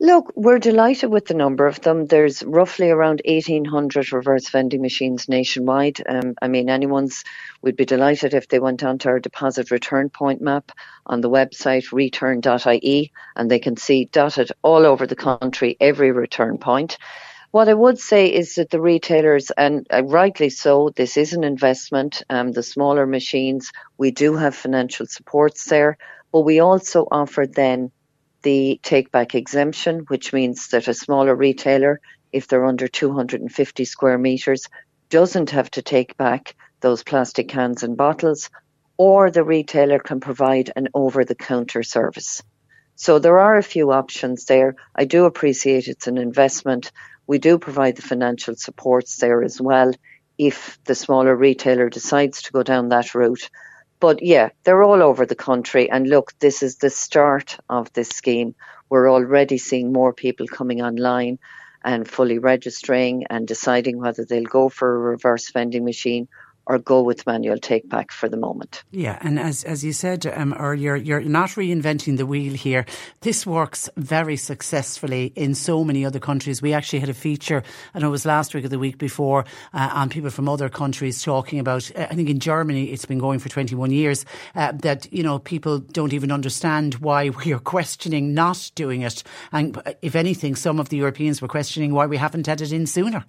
Look, we're delighted with the number of them. There's roughly around 1,800 reverse vending machines nationwide. Um, I mean, anyone's, we'd be delighted if they went onto our deposit return point map on the website return.ie and they can see dotted all over the country every return point. What I would say is that the retailers, and uh, rightly so, this is an investment. Um, the smaller machines, we do have financial supports there, but we also offer then the take back exemption, which means that a smaller retailer, if they're under 250 square metres, doesn't have to take back those plastic cans and bottles, or the retailer can provide an over the counter service. So there are a few options there. I do appreciate it's an investment. We do provide the financial supports there as well if the smaller retailer decides to go down that route. But yeah, they're all over the country. And look, this is the start of this scheme. We're already seeing more people coming online and fully registering and deciding whether they'll go for a reverse vending machine or go with manual take back for the moment. Yeah, and as as you said um, earlier, you're not reinventing the wheel here. This works very successfully in so many other countries. We actually had a feature, I know it was last week or the week before, uh, on people from other countries talking about. Uh, I think in Germany it's been going for 21 years. Uh, that you know people don't even understand why we are questioning not doing it, and if anything, some of the Europeans were questioning why we haven't had it in sooner.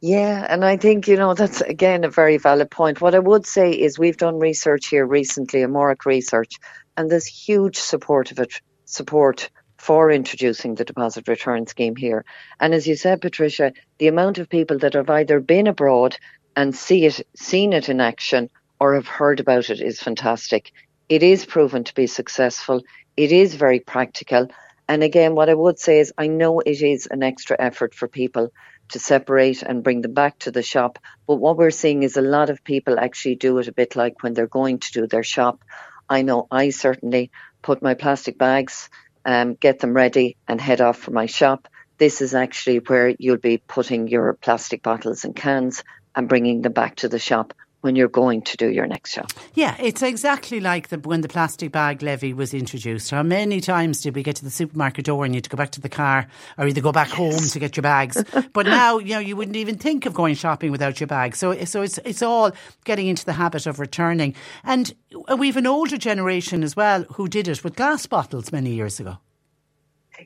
Yeah, and I think, you know, that's again a very valid point. What I would say is we've done research here recently, Amárach research, and there's huge support of it, support for introducing the deposit return scheme here. And as you said, Patricia, the amount of people that have either been abroad and see it, seen it in action or have heard about it is fantastic. It is proven to be successful. It is very practical. And again, what I would say is I know it is an extra effort for people to separate and bring them back to the shop. But what we're seeing is a lot of people actually do it a bit like when they're going to do their shop. I know I certainly put my plastic bags, um, get them ready, and head off for my shop. This is actually where you'll be putting your plastic bottles and cans and bringing them back to the shop when you're going to do your next shop. Yeah, it's exactly like the, when the plastic bag levy was introduced. How many times did we get to the supermarket door and you had to go back to the car or either go back yes. home to get your bags? but now, you know, you wouldn't even think of going shopping without your bag. So, so it's it's all getting into the habit of returning. And we've an older generation as well who did it with glass bottles many years ago.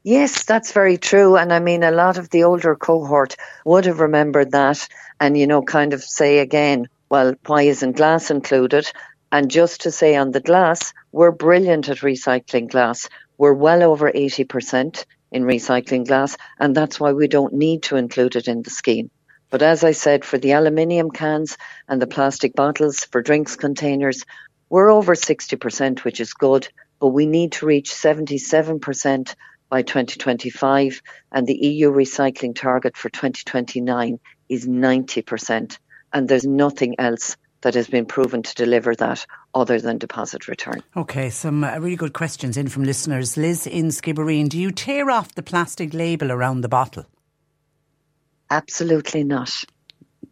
Yes, that's very true. And I mean, a lot of the older cohort would have remembered that and, you know, kind of say again, well, why isn't glass included? And just to say on the glass, we're brilliant at recycling glass. We're well over 80% in recycling glass, and that's why we don't need to include it in the scheme. But as I said, for the aluminium cans and the plastic bottles for drinks containers, we're over 60%, which is good, but we need to reach 77% by 2025, and the EU recycling target for 2029 is 90%. And there's nothing else that has been proven to deliver that other than deposit return. Okay, some uh, really good questions in from listeners. Liz in Skibbereen, do you tear off the plastic label around the bottle? Absolutely not.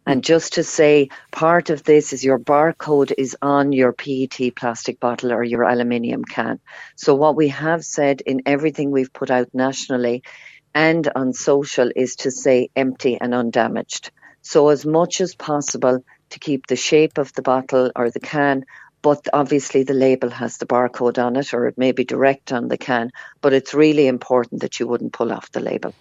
And just to say, part of this is your barcode is on your PET plastic bottle or your aluminium can. So, what we have said in everything we've put out nationally and on social is to say empty and undamaged. So, as much as possible, to keep the shape of the bottle or the can but obviously the label has the barcode on it or it may be direct on the can but it's really important that you wouldn't pull off the label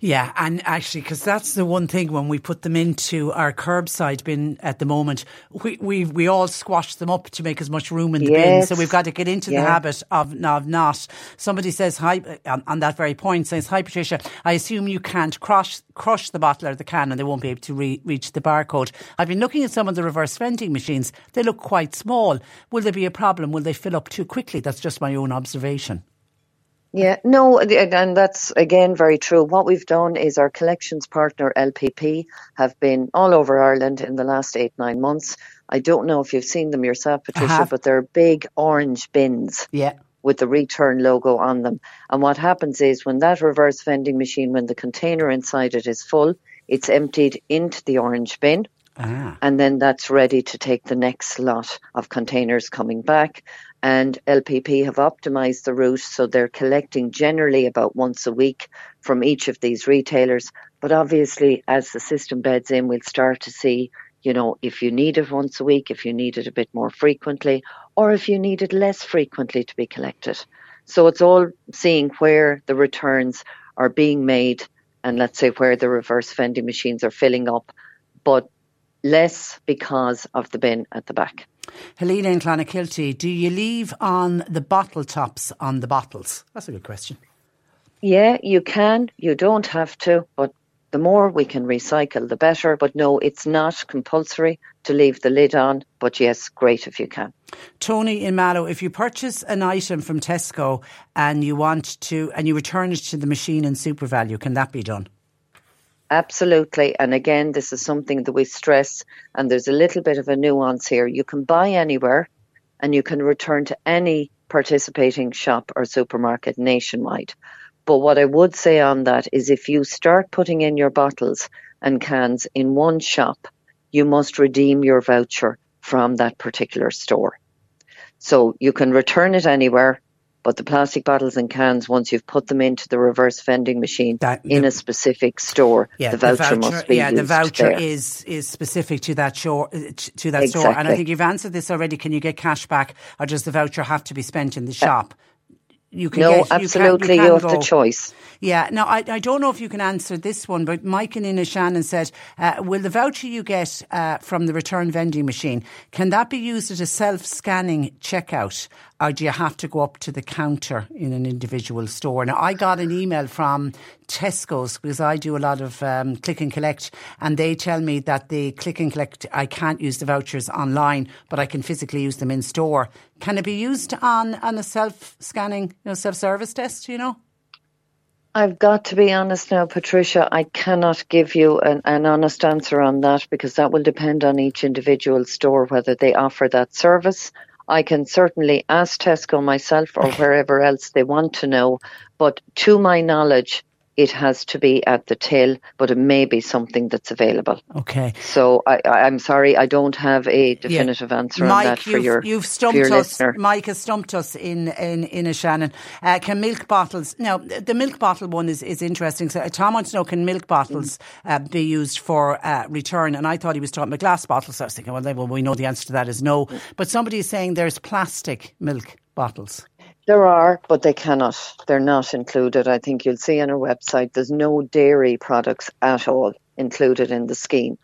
yeah and actually because that's the one thing when we put them into our curbside bin at the moment we we, we all squash them up to make as much room in the yes. bin so we've got to get into yeah. the habit of, of not somebody says hi on, on, that very point says hi Patricia I assume you can't crush crush the bottle or the can and they won't be able to re- reach the barcode I've been looking at some of the reverse vending machines they look quite small Will there be a problem? Will they fill up too quickly? That's just my own observation. Yeah, no, and that's again very true. What we've done is our collections partner LPP have been all over Ireland in the last eight, nine months. I don't know if you've seen them yourself, Patricia, but they're big orange bins. Yeah. With the return logo on them. And what happens is when that reverse vending machine, when the container inside it is full, it's emptied into the orange bin. Ah. And then that's ready to take the next lot of containers coming back. And LPP have optimized the route so they're collecting generally about once a week from each of these retailers. But obviously, as the system beds in, we'll start to see, you know, if you need it once a week, if you need it a bit more frequently, or if you need it less frequently to be collected. So it's all seeing where the returns are being made and let's say where the reverse vending machines are filling up. But less because of the bin at the back. Helena in Clonakilty, do you leave on the bottle tops on the bottles? That's a good question. Yeah, you can. You don't have to, but the more we can recycle, the better. But no, it's not compulsory to leave the lid on. But yes, great if you can. Tony in Mallow, if you purchase an item from Tesco and you want to, and you return it to the machine in SuperValu, can that be done? Absolutely. And again, this is something that we stress, and there's a little bit of a nuance here. You can buy anywhere and you can return to any participating shop or supermarket nationwide. But what I would say on that is if you start putting in your bottles and cans in one shop, you must redeem your voucher from that particular store. So you can return it anywhere, but the plastic bottles and cans, once you've put them into the reverse vending machine that, in the, a specific store, yeah, the voucher, the voucher must be Yeah, the voucher there. is is specific to that store. Uh, to that exactly. store, and I think you've answered this already. Can you get cash back, or does the voucher have to be spent in the shop? You can no, get, absolutely. You, can, you, you have go. the choice. Yeah. Now, I, I don't know if you can answer this one, but Mike and Ina Shannon said, uh, will the voucher you get uh, from the return vending machine, can that be used at a self-scanning checkout? Or do you have to go up to the counter in an individual store? Now, I got an email from Tesco's because I do a lot of um, click and collect, and they tell me that the click and collect, I can't use the vouchers online, but I can physically use them in store. Can it be used on, on a self scanning, you know, self service test, you know? I've got to be honest now, Patricia. I cannot give you an, an, honest answer on that because that will depend on each individual store whether they offer that service. I can certainly ask Tesco myself or wherever else they want to know, but to my knowledge, it has to be at the till, but it may be something that's available. Okay. So I, am sorry, I don't have a definitive yeah. answer Mike, on that for you've, your you've stumped your us. Listener. Mike has stumped us in in in a Shannon. Uh, can milk bottles? Now the milk bottle one is, is interesting. So uh, Tom wants to know: Can milk bottles uh, be used for uh, return? And I thought he was talking about glass bottles. So I was thinking, well, well, we know the answer to that is no. But somebody is saying there's plastic milk bottles. There are, but they cannot. They're not included. I think you'll see on our website there's no dairy products at all included in the scheme.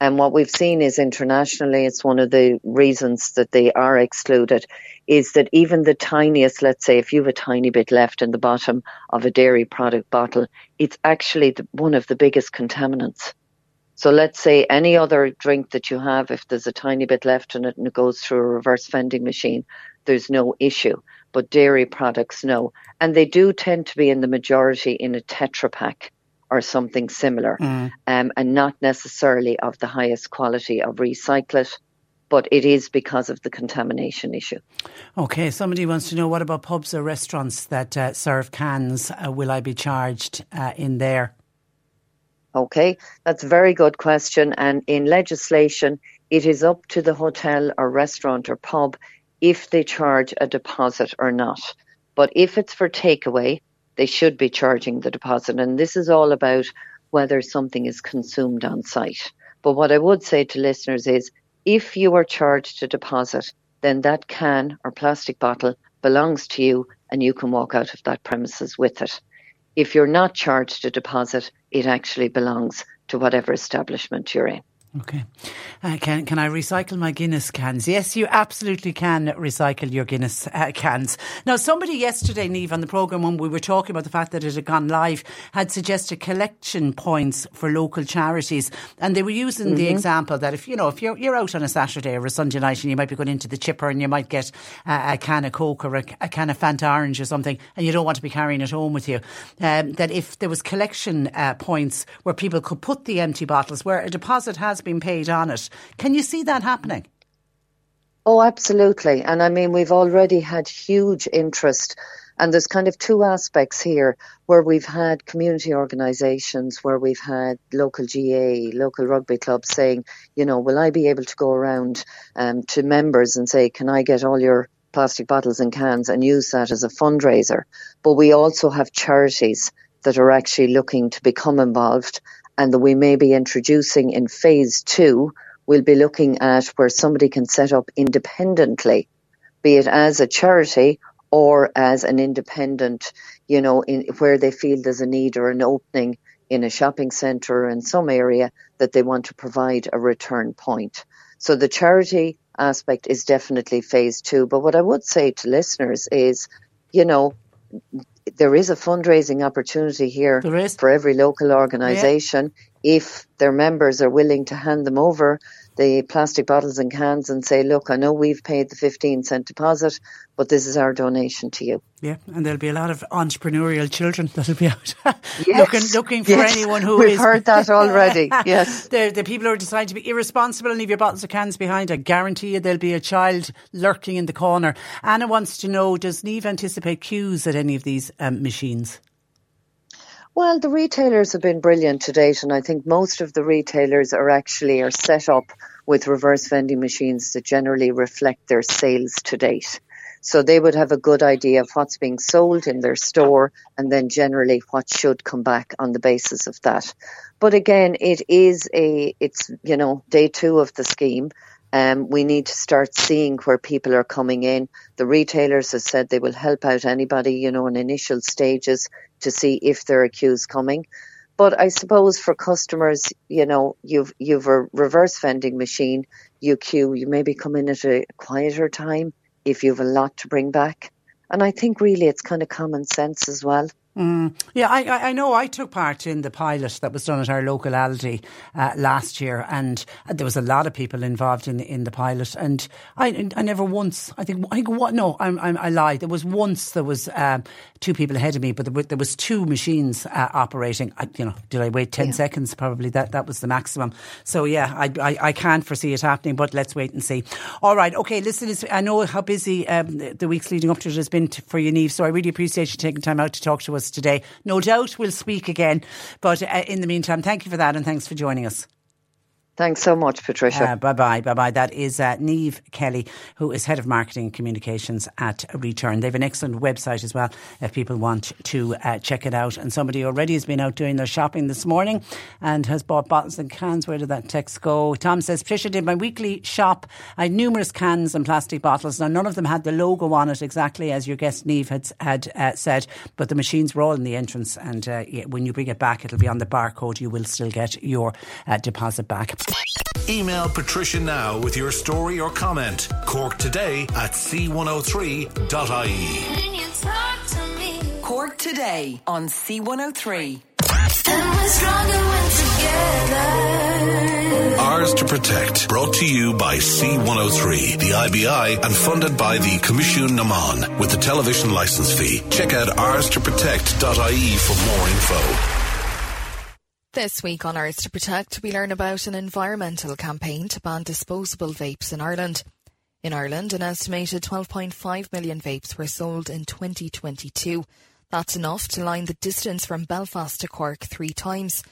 And what we've seen is internationally, it's one of the reasons that they are excluded, is that even the tiniest, let's say, if you have a tiny bit left in the bottom of a dairy product bottle, it's actually the, one of the biggest contaminants. So let's say any other drink that you have, if there's a tiny bit left in it and it goes through a reverse vending machine, there's no issue. But dairy products, no. And they do tend to be in the majority in a Tetra Pak or something similar, mm. um, and not necessarily of the highest quality of recyclate but it is because of the contamination issue. Okay, somebody wants to know what about pubs or restaurants that uh, serve cans? Uh, will I be charged uh, in there? Okay, that's a very good question. And in legislation, it is up to the hotel or restaurant or pub if they charge a deposit or not. But if it's for takeaway, they should be charging the deposit. And this is all about whether something is consumed on site. But what I would say to listeners is if you are charged a deposit, then that can or plastic bottle belongs to you and you can walk out of that premises with it. If you're not charged a deposit, it actually belongs to whatever establishment you're in. Okay. Uh, can can I recycle my Guinness cans? Yes, you absolutely can recycle your Guinness uh, cans. Now, somebody yesterday, Neve, on the programme when we were talking about the fact that it had gone live, had suggested collection points for local charities, and they were using mm-hmm. the example that if you know if you're you're out on a Saturday or a Sunday night and you might be going into the chipper and you might get uh, a can of Coke or a, a, can of Fanta Orange or something, and you don't want to be carrying it home with you, um, that if there was collection uh, points where people could put the empty bottles, where a deposit has been paid on it. Can you see that happening? Oh, absolutely. And I mean, we've already had huge interest. And there's kind of two aspects here where we've had community organisations, where we've had local GA, local rugby clubs saying, you know, will I be able to go around um, to members and say, can I get all your plastic bottles and cans and use that as a fundraiser? But we also have charities that are actually looking to become involved and that we may be introducing in phase two, we'll be looking at where somebody can set up independently, be it as a charity or as an independent, you know, in where they feel there's a need or an opening in a shopping centre or in some area that they want to provide a return point. So the charity aspect is definitely phase two. But what I would say to listeners is, you know, there is a fundraising opportunity here for every local organisation yeah. if their members are willing to hand them over the plastic bottles and cans and say, look, I know we've paid the 15 cent deposit, but this is our donation to you. Yeah, and there'll be a lot of entrepreneurial children that'll be out yes. looking looking for yes. anyone who We've is, heard that already. yes, the the people who are deciding to be irresponsible and leave your bottles of cans behind. I guarantee you there'll be a child lurking in the corner. Anna wants to know: Does Neve anticipate queues at any of these um, machines? Well, the retailers have been brilliant to date, and I think most of the retailers are actually are set up with reverse vending machines that generally reflect their sales to date. So they would have a good idea of what's being sold in their store and then generally what should come back on the basis of that. But again, it is a, it's, you know, day two of the scheme. Um, we need to start seeing where people are coming in. The retailers have said they will help out anybody, you know, in initial stages to see if there are queues coming. But I suppose for customers, you know, you've you've a reverse vending machine, you queue, you maybe come in at a quieter time if you have a lot to bring back. And I think really it's kind of common sense as well. Mm. Yeah, I, I know I took part in the pilot that was done at our local Aldi uh, last year, and there was a lot of people involved in in the pilot. And I, I never once, I think, I think what? No, I'm, I'm, i lied. There was once there was um, two people ahead of me, but there, there was two machines uh, operating. I, you know, did I wait ten yeah. seconds? Probably that that was the maximum. So yeah, I, I, I can't foresee it happening, but let's wait and see. All right, okay. Listen, I know how busy um, the weeks leading up to it has been for you, Neve. So I really appreciate you taking time out to talk to us us today. No doubt we'll speak again. But uh, in the meantime, thank you for that and thanks for joining us. Thanks so much, Patricia. Uh, bye bye. Bye bye. That is uh, Neve Kelly, who is Head of Marketing and Communications at Re-turn. They have an excellent website as well if people want to uh, check it out. And somebody already has been out doing their shopping this morning and has bought bottles and cans. Where did that text go? Tom says, Patricia did my weekly shop. I had numerous cans and plastic bottles. Now, none of them had the logo on it exactly as your guest Neve had, had uh, said, but the machines were all in the entrance. And uh, when you bring it back, it'll be on the barcode. You will still get your uh, deposit back. Email Patricia now with your story or comment. Cork today at c103.ie. Cork today on C103. Ours to Protect, brought to you by C103, the IBI, and funded by the Coimisiún na Meán with the television license fee. Check out ours2protect.ie for more info. This week on Ours to Protect, we learn about an environmental campaign to ban disposable vapes in Ireland. In Ireland, an estimated 12.5 million vapes were sold in 2022. That's enough to line the distance from Belfast to Cork three times.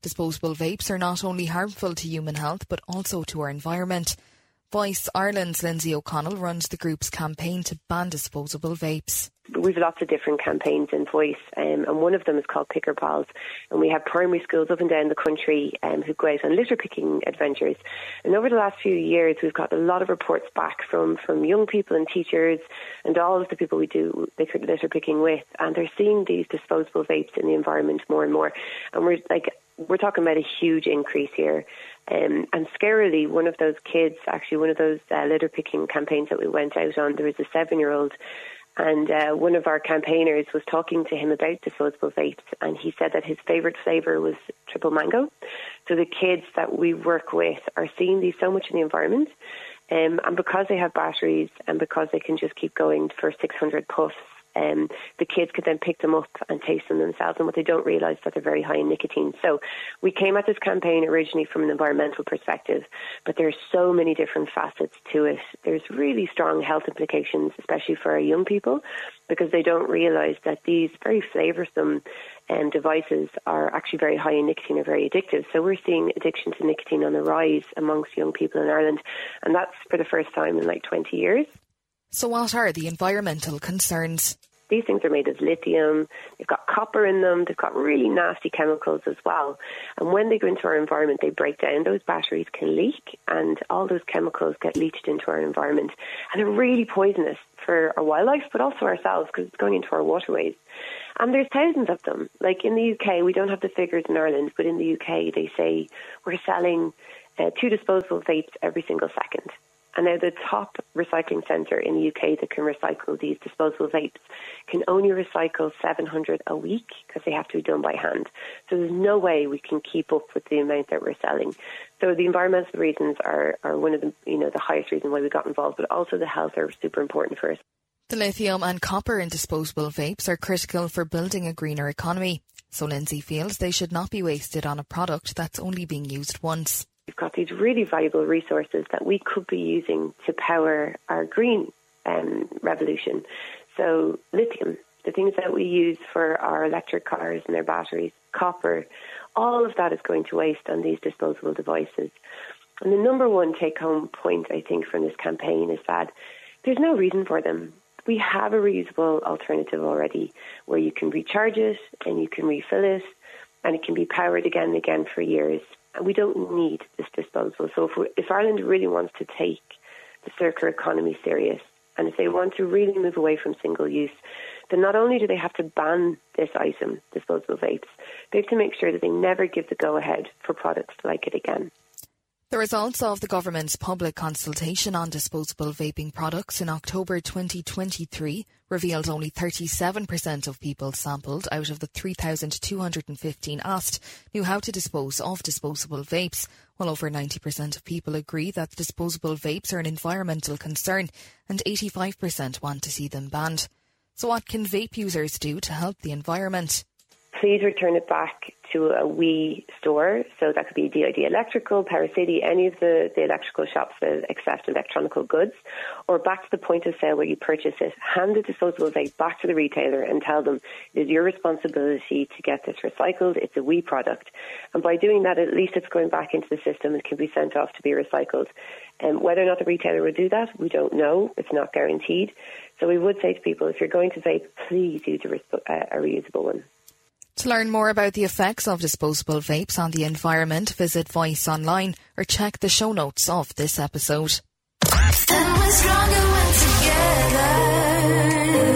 Disposable vapes are not only harmful to human health but also to our environment. Voice Ireland's Lindsay O'Connell runs the group's campaign to ban disposable vapes. We've lots of different campaigns in Voice, um, and one of them is called Picker Pals. And we have primary schools up and down the country um, who go out on litter picking adventures. And over the last few years, we've got a lot of reports back from, from young people and teachers and all of the people we do litter picking with, and they're seeing these disposable vapes in the environment more and more. And we're like, we're talking about a huge increase here. Um, and scarily, one of those kids, actually, one of those uh, litter picking campaigns that we went out on, there was a seven year old, and uh, one of our campaigners was talking to him about disposable vapes, and he said that his favourite flavour was triple mango. So the kids that we work with are seeing these so much in the environment. Um, and because they have batteries and because they can just keep going for 600 puffs um, the kids could then pick them up and taste them themselves. And what they don't realise is that they're very high in nicotine. So we came at this campaign originally from an environmental perspective, but there's so many different facets to it. There's really strong health implications, especially for our young people, because they don't realise that these very flavoursome um, devices are actually very high in nicotine are very addictive. So we're seeing addiction to nicotine on the rise amongst young people in Ireland, and that's for the first time in like 20 years. So, what are the environmental concerns? These things are made of lithium, they've got copper in them, they've got really nasty chemicals as well. And when they go into our environment, they break down. Those batteries can leak, and all those chemicals get leached into our environment. And they're really poisonous for our wildlife, but also ourselves because it's going into our waterways. And there's thousands of them. Like in the UK, we don't have the figures in Ireland, but in the UK, they say we're selling uh, two disposable vapes every single second. And now the top recycling centre in the UK that can recycle these disposable vapes can only recycle 700 a week because they have to be done by hand. So there's no way we can keep up with the amount that we're selling. So the environmental reasons are, are one of the you know the highest reason why we got involved, but also the health are super important for us. The lithium and copper in disposable vapes are critical for building a greener economy. So Lindsay feels they should not be wasted on a product that's only being used once. We've got these really valuable resources that we could be using to power our green um, revolution. So, lithium, the things that we use for our electric cars and their batteries, copper, all of that is going to waste on these disposable devices. And the number one take home point, I think, from this campaign is that there's no reason for them. We have a reusable alternative already where you can recharge it and you can refill it and it can be powered again and again for years we don't need this disposal. So if, if Ireland really wants to take the circular economy serious, and if they want to really move away from single use, then not only do they have to ban this item, disposable vapes, they have to make sure that they never give the go ahead for products like it again. The results of the government's public consultation on disposable vaping products in October 2023 revealed only 37% of people sampled out of the 3,215 asked knew how to dispose of disposable vapes, while over 90% of people agree that disposable vapes are an environmental concern and 85% want to see them banned. So what can vape users do to help the environment? Please return it back to a WEEE store. So that could be DID Electrical, Power City, any of the, the electrical shops that accept electronic goods, or back to the point of sale where you purchase it. Hand the disposable vape back to the retailer and tell them it is your responsibility to get this recycled. It's a WEEE product. And by doing that, at least it's going back into the system and can be sent off to be recycled. And whether or not the retailer will do that, we don't know. It's not guaranteed. So we would say to people, if you're going to vape, please use a, uh, a reusable one. To learn more about the effects of disposable vapes on the environment, visit Voice online or check the show notes of this episode.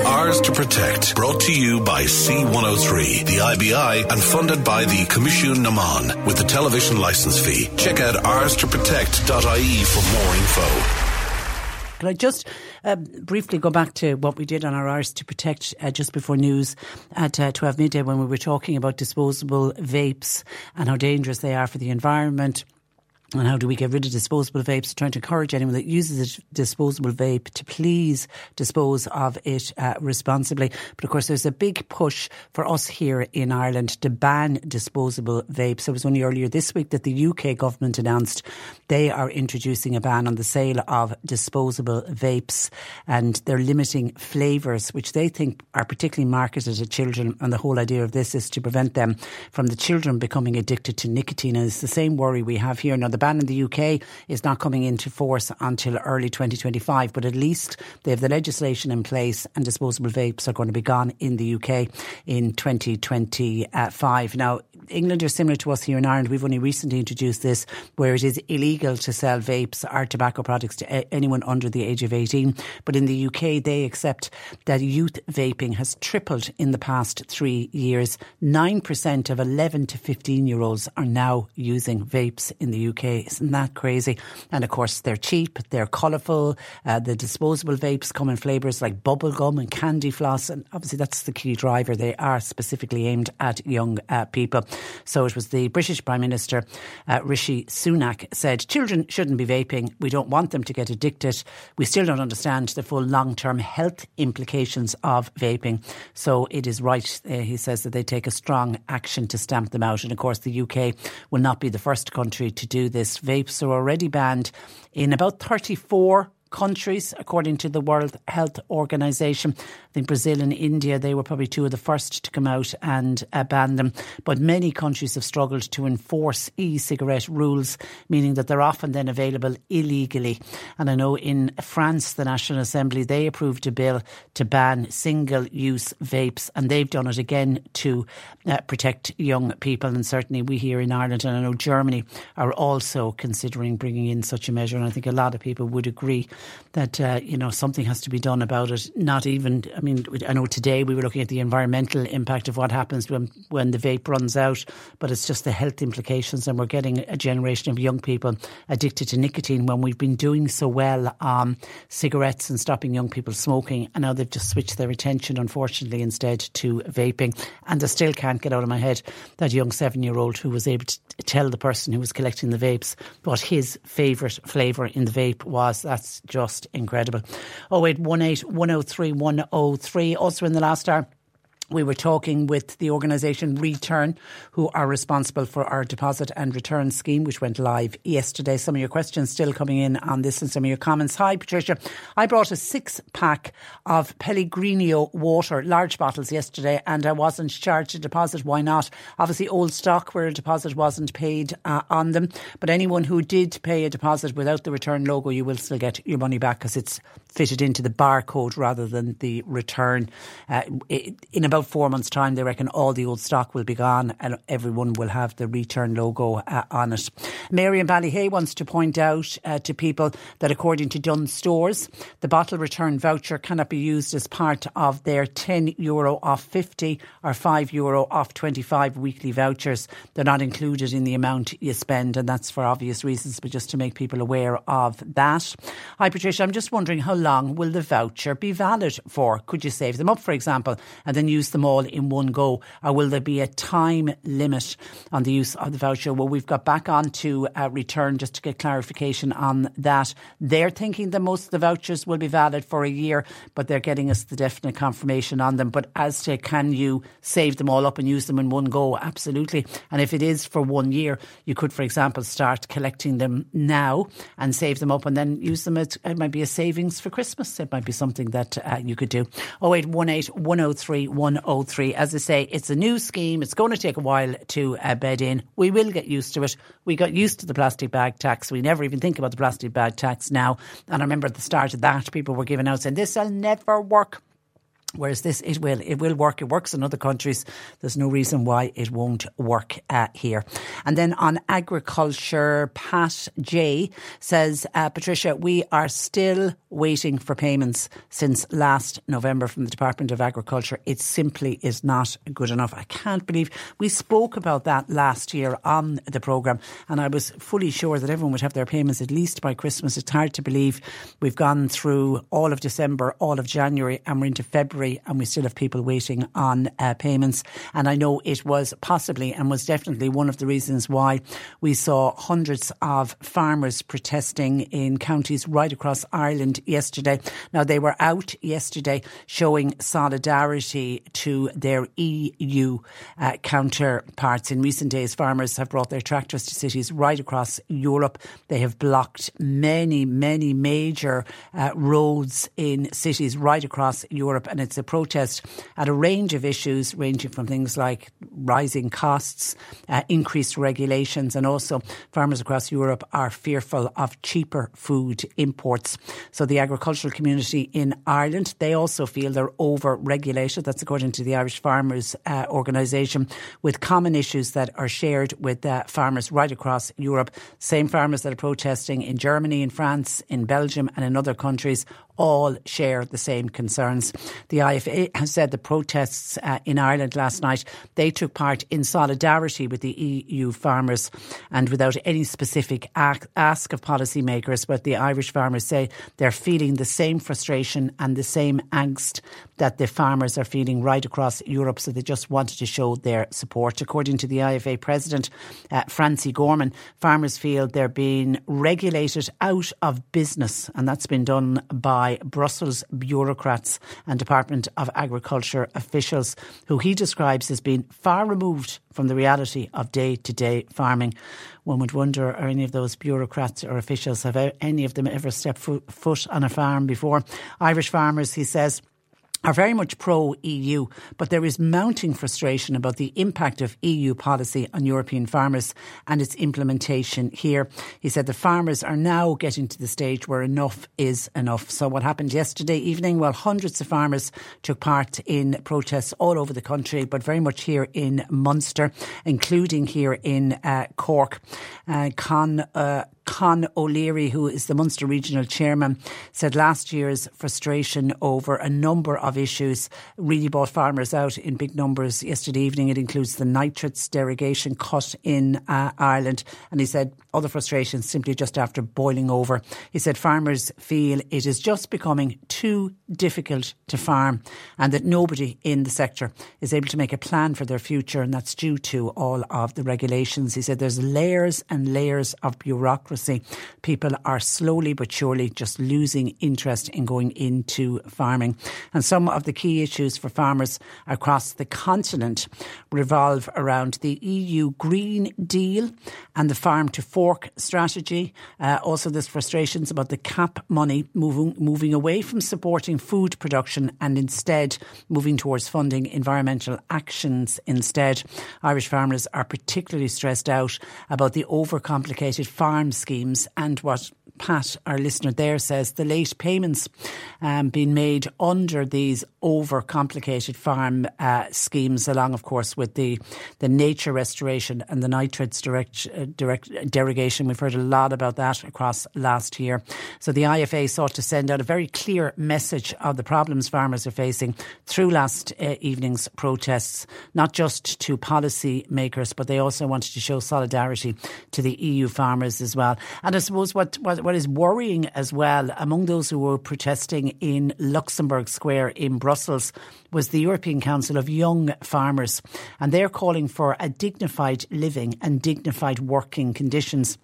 Ours to Protect, brought to you by C103, the IBI, and funded by the Coimisiún na Meán with the television license fee. Check out ours2protect.ie for more info. Can I just uh, briefly go back to what we did on our Ours to Protect uh, just before news at uh, 12 midday when we were talking about disposable vapes and how dangerous they are for the environment? And how do we get rid of disposable vapes? Trying to encourage anyone that uses a disposable vape to please dispose of it uh, responsibly. But of course, there's a big push for us here in Ireland to ban disposable vapes. It was only earlier this week that the UK government announced they are introducing a ban on the sale of disposable vapes and they're limiting flavours, which they think are particularly marketed at children. And the whole idea of this is to prevent them from the children becoming addicted to nicotine. And it's the same worry we have here. Now, the ban in the UK is not coming into force until early 2025, but at least they have the legislation in place and disposable vapes are going to be gone in the UK in 2025. Now, England are similar to us here in Ireland. We've only recently introduced this where it is illegal to sell vapes or tobacco products to anyone under the age of 18. But in the UK, they accept that youth vaping has tripled in the past three years. 9% of 11 to 15 year olds are now using vapes in the UK. Isn't that crazy? And of course, they're cheap, they're colourful. Uh, the disposable vapes come in flavours like bubblegum and candy floss. And obviously, that's the key driver. They are specifically aimed at young uh, people. So it was the British Prime Minister, uh, Rishi Sunak, said children shouldn't be vaping. We don't want them to get addicted. We still don't understand the full long term health implications of vaping. So it is right, uh, he says, that they take a strong action to stamp them out. And of course, the UK will not be the first country to do this. Vapes are already banned in about 34 countries, according to the World Health Organization. Think Brazil and India, they were probably two of the first to come out and uh, ban them. But many countries have struggled to enforce e cigarette rules, meaning that they're often then available illegally. And I know in France, the National Assembly, they approved a bill to ban single use vapes, and they've done it again to uh, protect young people. And certainly we here in Ireland, and I know Germany, are also considering bringing in such a measure. And I think a lot of people would agree that uh, you know something has to be done about it. Not even, I mean, I know today we were looking at the environmental impact of what happens when when the vape runs out, but it's just the health implications, and we're getting a generation of young people addicted to nicotine when we've been doing so well on cigarettes and stopping young people smoking, and now they've just switched their attention, unfortunately, instead to vaping, and I still can't get out of my head that young seven year old who was able to tell the person who was collecting the vapes what his favourite flavour in the vape was. That's just incredible. 0818 103 103. Also in the last hour, we were talking with the organisation Re-turn, who are responsible for our deposit and return scheme, which went live yesterday. Some of your questions still coming in on this and some of your comments. Hi, Patricia. I brought a six pack of Pellegrino water, large bottles, yesterday, and I wasn't charged a deposit. Why not? Obviously, old stock where a deposit wasn't paid uh, on them. But anyone who did pay a deposit without the return logo, you will still get your money back because it's fitted into the barcode rather than the return. Uh, in about four months' time, they reckon all the old stock will be gone and everyone will have the return logo uh, on it. Mary in Ballyhay wants to point out uh, to people that according to Dunnes Stores, the bottle return voucher cannot be used as part of their 10 euro off 50 or 5 euro off 25 weekly vouchers. They're not included in the amount you spend, and that's for obvious reasons, but just to make people aware of that. Hi, Patricia. I'm just wondering how long will the voucher be valid for? Could you save them up, for example, and then use them all in one go? Or will there be a time limit on the use of the voucher? Well, we've got back on to uh, return just to get clarification on that. They're thinking that most of the vouchers will be valid for a year, but they're getting us the definite confirmation on them. But as to can you save them all up and use them in one go? Absolutely. And if it is for one year, you could, for example, start collecting them now and save them up and then use them. At, it might be a savings for Christmas. It might be something that uh, you could do. 0818 103 103. As I say, it's a new scheme. It's going to take a while to uh, bed in. We will get used to it. We got used to the plastic bag tax. We never even think about the plastic bag tax now. And I remember at the start of that, people were giving out saying, this will never work. Whereas this, it will, it will work. It works in other countries. There's no reason why it won't work uh, here. And then on agriculture, Pat J says, uh, Patricia, we are still waiting for payments since last November from the Department of Agriculture. It simply is not good enough. I can't believe we spoke about that last year on the programme, and I was fully sure that everyone would have their payments at least by Christmas. It's hard to believe we've gone through all of December, all of January, and we're into February delivery, and we still have people waiting on uh, payments. And I know it was possibly and was definitely one of the reasons why we saw hundreds of farmers protesting in counties right across Ireland yesterday. Now, they were out yesterday showing solidarity to their EU uh, counterparts. In recent days, farmers have brought their tractors to cities right across Europe. They have blocked many, many major uh, roads in cities right across Europe, and it's a protest at a range of issues, ranging from things like rising costs, uh, increased regulations, and also farmers across Europe are fearful of cheaper food imports. So the agricultural community in Ireland, they also feel they're over regulated. That's according to the Irish Farmers uh, Organisation, with common issues that are shared with uh, farmers right across Europe. Same farmers that are protesting in Germany, in France, in Belgium, and in other countries all share the same concerns. The IFA has said the protests uh, in Ireland last night, they took part in solidarity with the EU farmers and without any specific ask of policymakers. But the Irish farmers say they're feeling the same frustration and the same angst that the farmers are feeling right across Europe. So they just wanted to show their support. According to the IFA president, uh, Francie Gorman, farmers feel they're being regulated out of business, and that's been done by by Brussels bureaucrats and Department of Agriculture officials, who he describes as being far removed from the reality of day to day farming. One would wonder are any of those bureaucrats or officials, have any of them ever stepped foot on a farm before? Irish farmers, he says, are very much pro EU, but there is mounting frustration about the impact of EU policy on European farmers and its implementation here. He said the farmers are now getting to the stage where enough is enough. So, what happened yesterday evening? Well, hundreds of farmers took part in protests all over the country, but very much here in Munster, including here in uh, Cork. Uh, Con uh, Con O'Leary, who is the Munster Regional Chairman, said last year's frustration over a number of issues really brought farmers out in big numbers yesterday evening. It includes the nitrates derogation cut in uh, Ireland. And he said other frustrations simply just after boiling over. He said farmers feel it is just becoming too difficult to farm and that nobody in the sector is able to make a plan for their future. And that's due to all of the regulations. He said there's layers and layers of bureaucracy. People are slowly but surely just losing interest in going into farming. And some of the key issues for farmers across the continent revolve around the EU Green Deal and the farm to fork strategy. Uh, also, there's frustrations about the CAP money moving, moving away from supporting food production and instead moving towards funding environmental actions instead. Irish farmers are particularly stressed out about the overcomplicated farm schemes and what Pat, our listener there, says the late payments um, being made under these over complicated farm uh, schemes, along, of course, with the, the nature restoration and the nitrates direct, uh, direct derogation. We've heard a lot about that across last year. So the IFA sought to send out a very clear message of the problems farmers are facing through last uh, evening's protests, not just to policy makers, but they also wanted to show solidarity to the EU farmers as well. And I suppose what, what what is worrying as well among those who were protesting in Luxembourg Square in Brussels was the European Council of Young Farmers. And they're calling for a dignified living and dignified working conditions.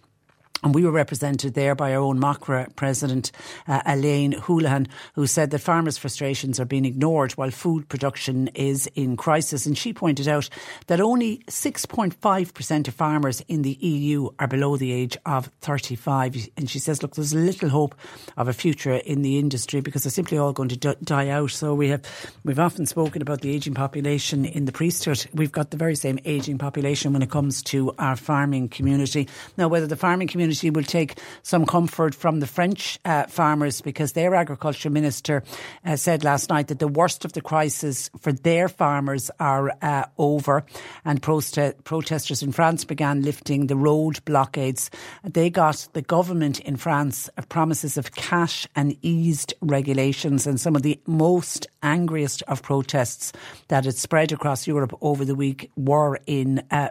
And we were represented there by our own MACRA president, uh, Elaine Houlihan, who said that farmers' frustrations are being ignored while food production is in crisis. And she pointed out that only 6.5% of farmers in the EU are below the age of 35. And she says, look, there's little hope of a future in the industry because they're simply all going to die out. So we have, we've often spoken about the ageing population in the priesthood. We've got the very same ageing population when it comes to our farming community. Now, whether the farming community community will take some comfort from the French uh, farmers because their agriculture minister uh, said last night that the worst of the crisis for their farmers are uh, over. And prote- protesters in France began lifting the road blockades. They got the government in France promises of cash and eased regulations. And some of the most angriest of protests that had spread across Europe over the week were in uh,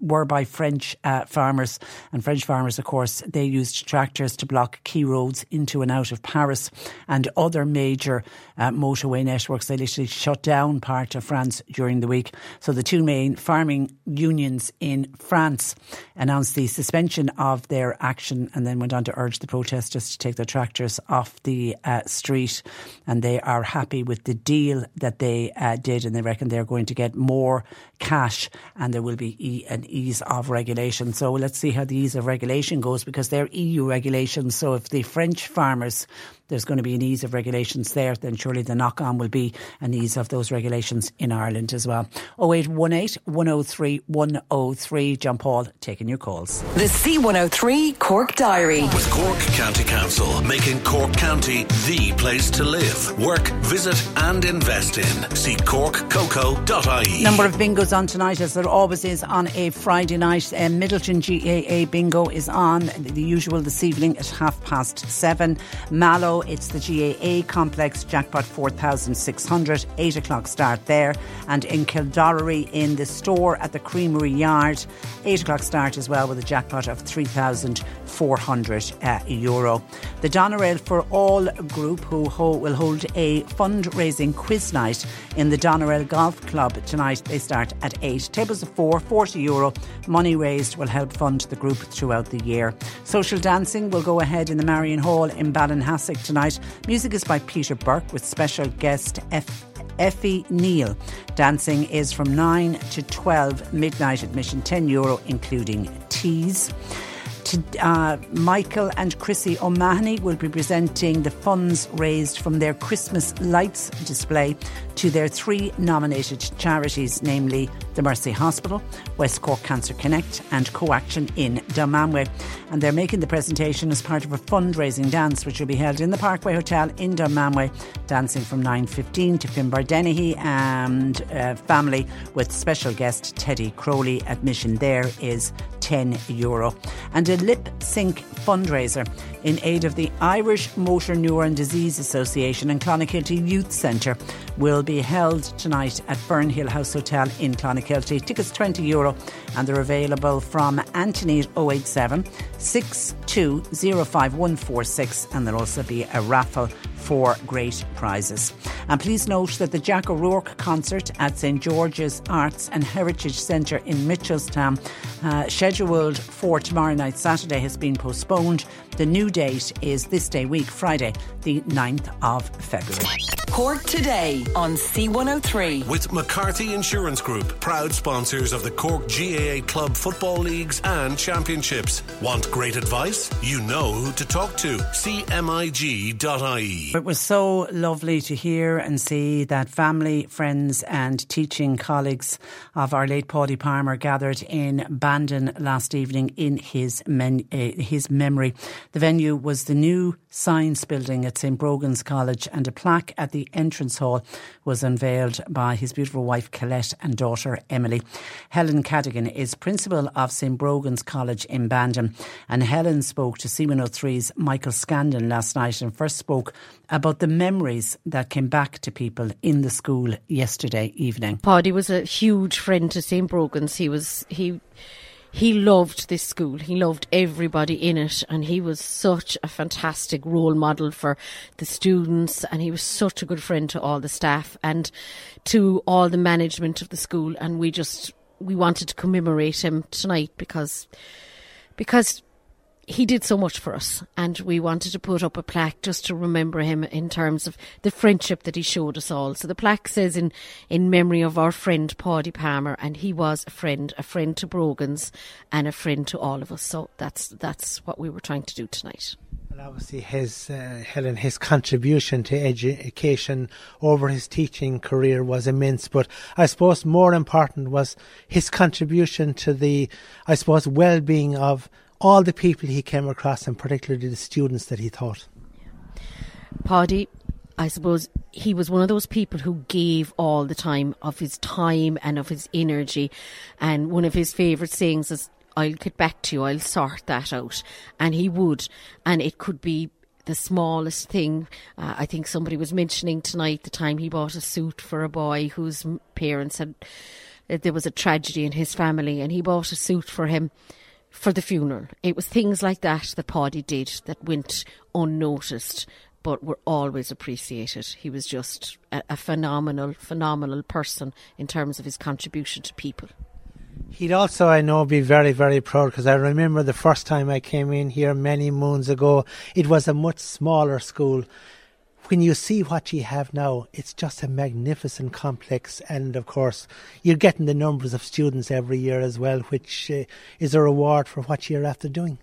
were by French uh, farmers and French farmers of course, they used tractors to block key roads into and out of Paris and other major uh, motorway networks. They literally shut down part of France during the week. So the two main farming unions in France announced the suspension of their action and then went on to urge the protesters to take their tractors off the uh, street. And they are happy with the deal that they uh, did, and they reckon they're going to get more cash and there will be e- an ease of regulation. So let's see how the ease of regulation goes because they're EU regulations. So if the French farmers there's going to be an ease of regulations there, then surely the knock on will be an ease of those regulations in Ireland as well. 0818 103 103. John Paul taking your calls. The C103 Cork Diary. With Cork County Council, making Cork County the place to live, work, visit, and invest in. See corkcoco.ie. Number of bingos on tonight, as there always is on a Friday night. Um, Midleton GAA bingo is on, the usual this evening at half past seven. Mallow it's the GAA complex, jackpot 4,600, 8 o'clock start there. And in Kildorrery, in the store at the Creamery Yard, 8 o'clock start as well with a jackpot of 3,400 uh, euro. The Doneraile for All group, who ho- will hold a fundraising quiz night in the Doneraile Golf Club tonight. They start at 8. Tables of 4, 40 euro. Money raised will help fund the group throughout the year. Social dancing will go ahead in the Marion Hall in Ballinhassig tonight. Music is by Peter Burke with special guest F. Effie Neal. Dancing is from 9 to 12 midnight admission, 10 euro, including teas. Uh, Michael and Chrissy O'Mahony will be presenting the funds raised from their Christmas lights display to their three nominated charities, namely the Mercy Hospital, West Cork Cancer Connect, and CoAction in Dunmanway. And they're making the presentation as part of a fundraising dance, which will be held in the Parkway Hotel in Dunmanway, dancing from 9.15 to Finbar Dennehy and uh, family with special guest Teddy Crowley. Admission there is 10 euro. And a lip sync fundraiser in aid of the Irish Motor Neuron Disease Association and Clonakilty Youth Centre will be held tonight at Fernhill House Hotel in Clonakilty. Tickets 20 euro and they're available from Anthony's 087 6205146 and there'll also be a raffle for great prizes. And please note that the Jack O'Rourke concert at St George's Arts and Heritage Centre in Mitchelstown, uh, scheduled for tomorrow night, Saturday, has been postponed. The new date is this day week, Friday, the 9th of February. Cork today on C103. With McCarthy Insurance Group, proud sponsors of the Cork GAA Club Football Leagues and Championships. Want great advice? You know who to talk to. CMIG.ie. It was so lovely to hear and see that family, friends, and teaching colleagues of our late Paudie Palmer gathered in Bandon last evening in his, men, uh, his memory. The venue was the new science building at St Brogan's College, and a plaque at the entrance hall was unveiled by his beautiful wife Colette and daughter Emily. Helen Cadigan is principal of St Brogan's College in Bandon, and Helen spoke to C103's Michael Scandon last night and first spoke about the memories that came back to people in the school yesterday evening. Paudie was a huge friend to St Brogan's. He was he he loved this school. He loved everybody in it, and he was such a fantastic role model for the students. And he was such a good friend to all the staff and to all the management of the school. And we just we wanted to commemorate him tonight because because he did so much for us, and we wanted to put up a plaque just to remember him in terms of the friendship that he showed us all. So the plaque says in in memory of our friend Paudie Palmer, and he was a friend, a friend to Brogans, and a friend to all of us. So that's that's what we were trying to do tonight. And obviously, his uh, Helen, his contribution to education over his teaching career was immense. But I suppose more important was his contribution to the, I suppose, well-being of all the people he came across, and particularly the students that he taught. Paudie, I suppose he was one of those people who gave all the time of his time and of his energy. And one of his favourite sayings is, I'll get back to you, I'll sort that out. And he would. And it could be the smallest thing. Uh, I think somebody was mentioning tonight the time he bought a suit for a boy whose parents had, uh, there was a tragedy in his family, and he bought a suit for him for the funeral. It was things like that that Paddy did that went unnoticed, but were always appreciated. He was just a, a phenomenal, phenomenal person in terms of his contribution to people. He'd also, I know, be very, very proud because I remember the first time I came in here many moons ago, it was a much smaller school. When you see what you have now, it's just a magnificent complex, and of course, you're getting the numbers of students every year as well, which uh, is a reward for what you're after doing.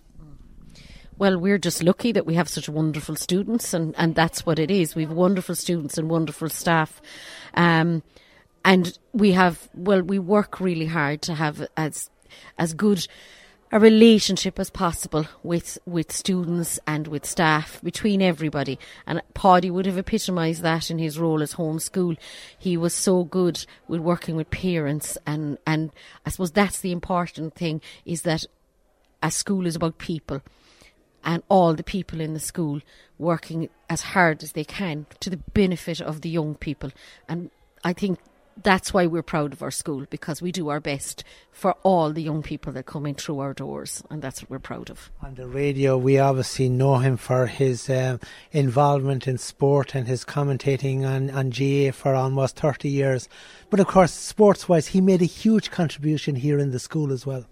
Well, we're just lucky that we have such wonderful students, and, and that's what it is. We have wonderful students and wonderful staff. Um, and we have well we work really hard to have as as good a relationship as possible with with students and with staff between everybody. And Paddy would have epitomised that in his role as homeschool he was so good with working with parents. And and I suppose that's the important thing is that a school is about people and all the people in the school working as hard as they can to the benefit of the young people. And I think that's why we're proud of our school because we do our best for all the young people that come in through our doors, and that's what we're proud of. On the radio, we obviously know him for his um, involvement in sport and his commentating on, on GAA for almost 30 years. But of course, sports wise, he made a huge contribution here in the school as well.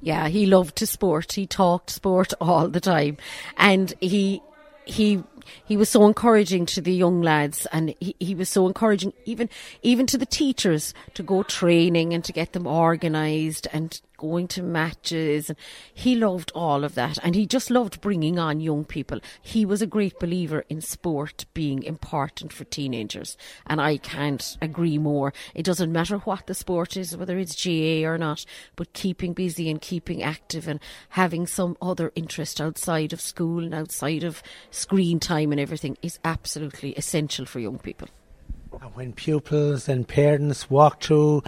Yeah, he loved to sport. He talked sport all the time, and he he he was so encouraging to the young lads and he, he was so encouraging even even to the teachers to go training and to get them organised and going to matches and he loved all of that. And he just loved bringing on young people. He was a great believer in sport being important for teenagers. And I can't agree more. It doesn't matter what the sport is whether it's GAA or not but keeping busy and keeping active and having some other interest outside of school and outside of screen time and everything is absolutely essential for young people. And when pupils and parents walk through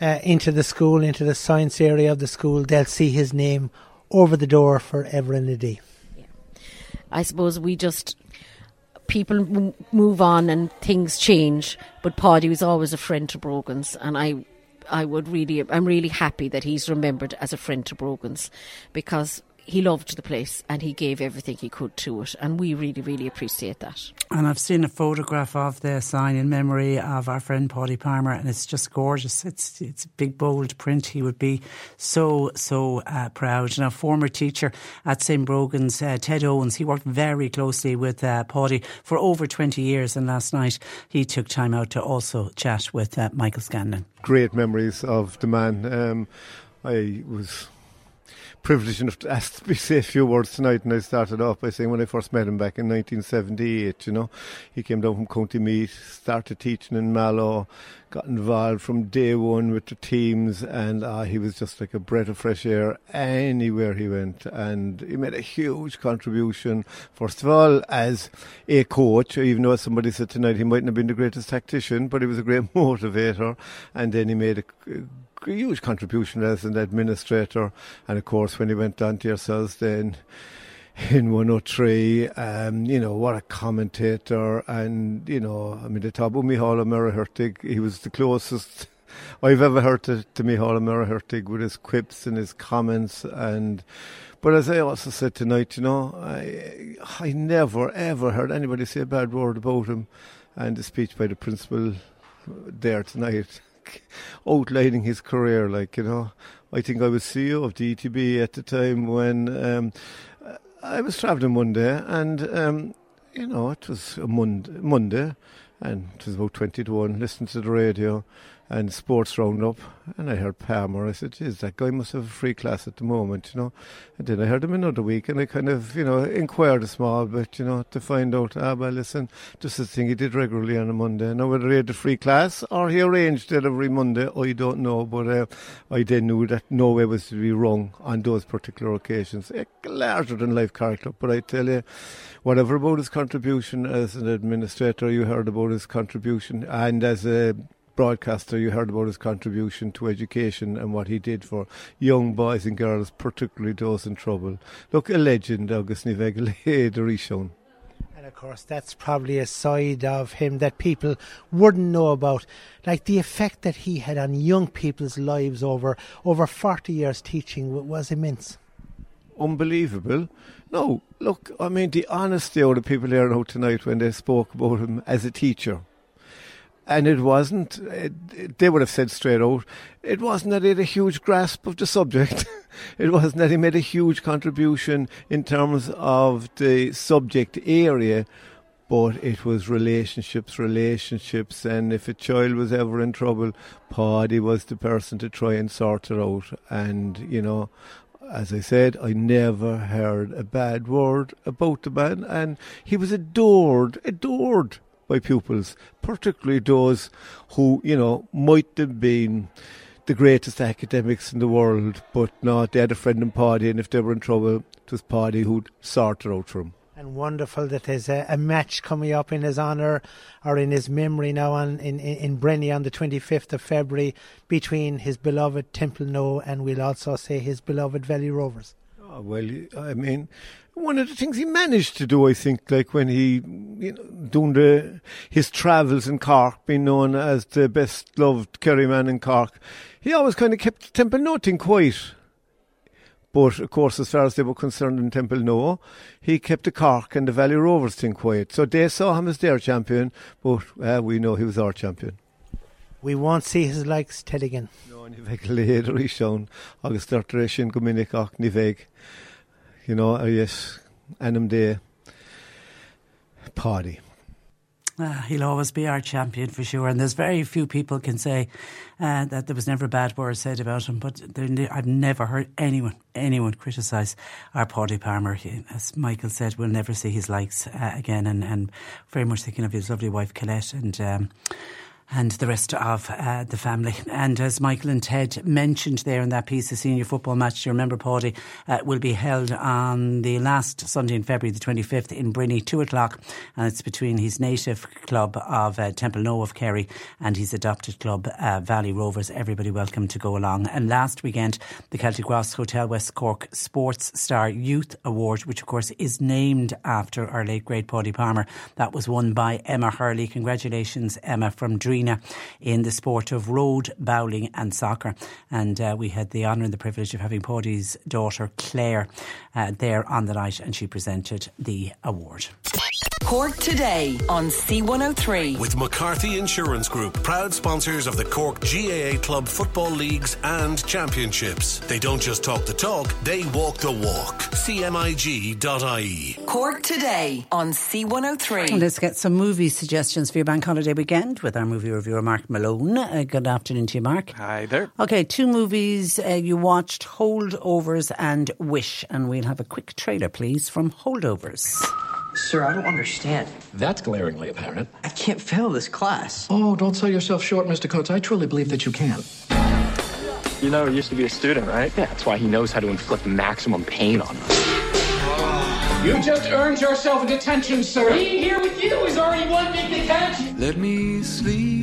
uh, into the school, into the science area of the school, they'll see his name over the door forever and a day. Yeah. I suppose we just people m- move on and things change, but Paudie was always a friend to Brogan's, and I. I would really, I'm really happy that he's remembered as a friend to Brogan's because he loved the place and he gave everything he could to it, and we really, really appreciate that. And I've seen a photograph of the sign in memory of our friend Paudie Palmer, and it's just gorgeous. It's it's big bold print. He would be so so uh, proud. Now, former teacher at St Brogan's, uh, Ted Owens, he worked very closely with uh, Paudie for over twenty years, and last night he took time out to also chat with uh, Michael Scanlon. Great memories of the man. Um, I was privileged enough to ask me say a few words tonight, and I started off by saying when I first met him back in 1978, you know, he came down from County Meath, started teaching in Mallow, got involved from day one with the teams, and uh, he was just like a breath of fresh air anywhere he went, and he made a huge contribution. First of all, as a coach, even though as somebody said tonight he mightn't have been the greatest tactician, but he was a great motivator, and then he made a huge contribution as an administrator. And of course, when he went on to yourselves then in 103, um, you know, what a commentator. And, you know, I mean, the of Micheál Murray he was the closest I've ever heard to, to Micheál Murray with his quips and his comments. And, but as I also said tonight, you know, I, I never ever heard anybody say a bad word about him. And the speech by the principal there tonight outlining his career. Like you know, I think I was CEO of DTB at the time when um, I was travelling one day, and um, you know it was a Monday, Monday, and it was about twenty to one. Listening to the radio, and sports roundup, and I heard Palmer. I said, "Geez, that guy must have a free class at the moment," you know. And then I heard him another week, and I kind of, you know, inquired a small bit, you know, to find out. Ah, well, listen, just a thing he did regularly on a Monday. Now whether he had a free class or he arranged it every Monday, I don't know. But uh, I then knew that no way was to be wrong on those particular occasions. A larger than life character, but I tell you, whatever about his contribution as an administrator, you heard about his contribution, and as a broadcaster, you heard about his contribution to education and what he did for young boys and girls, particularly those in trouble. Look, a legend, August Nivegale, the Rishon. And of course, that's probably a side of him that people wouldn't know about. Like the effect that he had on young people's lives over over 40 years teaching was immense. Unbelievable. No, look, I mean, the honesty of the people here now tonight when they spoke about him as a teacher. And it wasn't, it, it, they would have said straight out, it wasn't that he had a huge grasp of the subject. it wasn't that he made a huge contribution in terms of the subject area, but it was relationships, relationships, and if a child was ever in trouble, Paudie was the person to try and sort it out. And, you know, as I said, I never heard a bad word about the man, and he was adored, adored by pupils, particularly those who, you know, might have been the greatest academics in the world, but not. They had a friend in Paudie, and if they were in trouble, it was Paudie who'd sort it out for them. And wonderful that there's a, a match coming up in his honour or in his memory now on in, in, in Brinny on the 25th of February between his beloved Temple Templenoe and we'll also say his beloved Valley Rovers. Well, I mean, one of the things he managed to do, I think, like when he, you know, doing the, his travels in Cork, being known as the best loved Kerryman in Cork, he always kind of kept Templenoe thing quiet. But of course, as far as they were concerned in Templenoe, he kept the Cork and the Valley Rovers thing quiet. So they saw him as their champion, but uh, we know he was our champion. We won't see his likes, Ted again. No, ni bheith léad í seán agus startar sin go minic ach ní bheith, you know, a yes, anam dé Paudie. Uh, he'll always be our champion for sure. And there's very few people can say uh, that there was never a bad word said about him. But ne- I've never heard anyone anyone criticise our Paudie Palmer. He, as Michael said, we'll never see his likes uh, again. And, and very much thinking of his lovely wife Colette and. Um, and the rest of uh, the family. And as Michael and Ted mentioned there in that piece, the senior football match, you remember, Paudie, uh, will be held on the last Sunday in February, the 25th, in Brinny, 2 o'clock. And it's between his native club of uh, Templenoe of Kerry and his adopted club, uh, Valley Rovers. Everybody welcome to go along. And last weekend, the Celtic Cross Hotel West Cork Sports Star Youth Award, which of course is named after our late great Paudie Palmer, that was won by Emma Hurley. Congratulations, Emma, from Dream in the sport of road bowling and soccer. And uh, we had the honour and the privilege of having Paudie's daughter Claire uh, there on the night, and she presented the award. Cork today on C103 with McCarthy Insurance Group, proud sponsors of the Cork GAA Club football leagues and championships. They don't just talk the talk, they walk the walk. CMIG.ie. Cork today on C103. Let's get some movie suggestions for your bank holiday weekend with our movie reviewer Mark Malone. Uh, good afternoon to you, Mark. Hi there. Okay, two movies uh, you watched: Holdovers and Wish, and we'll have a quick trailer, please, from Holdovers. Sir, I don't understand. That's glaringly apparent. I can't fail this class. Oh, don't sell yourself short, Mr. Coates. I truly believe that you can. You know, he used to be a student, right? Yeah, that's why he knows how to inflict maximum pain on us. You just earned yourself a detention, sir. Being here with you is already one big detention. Let me sleep.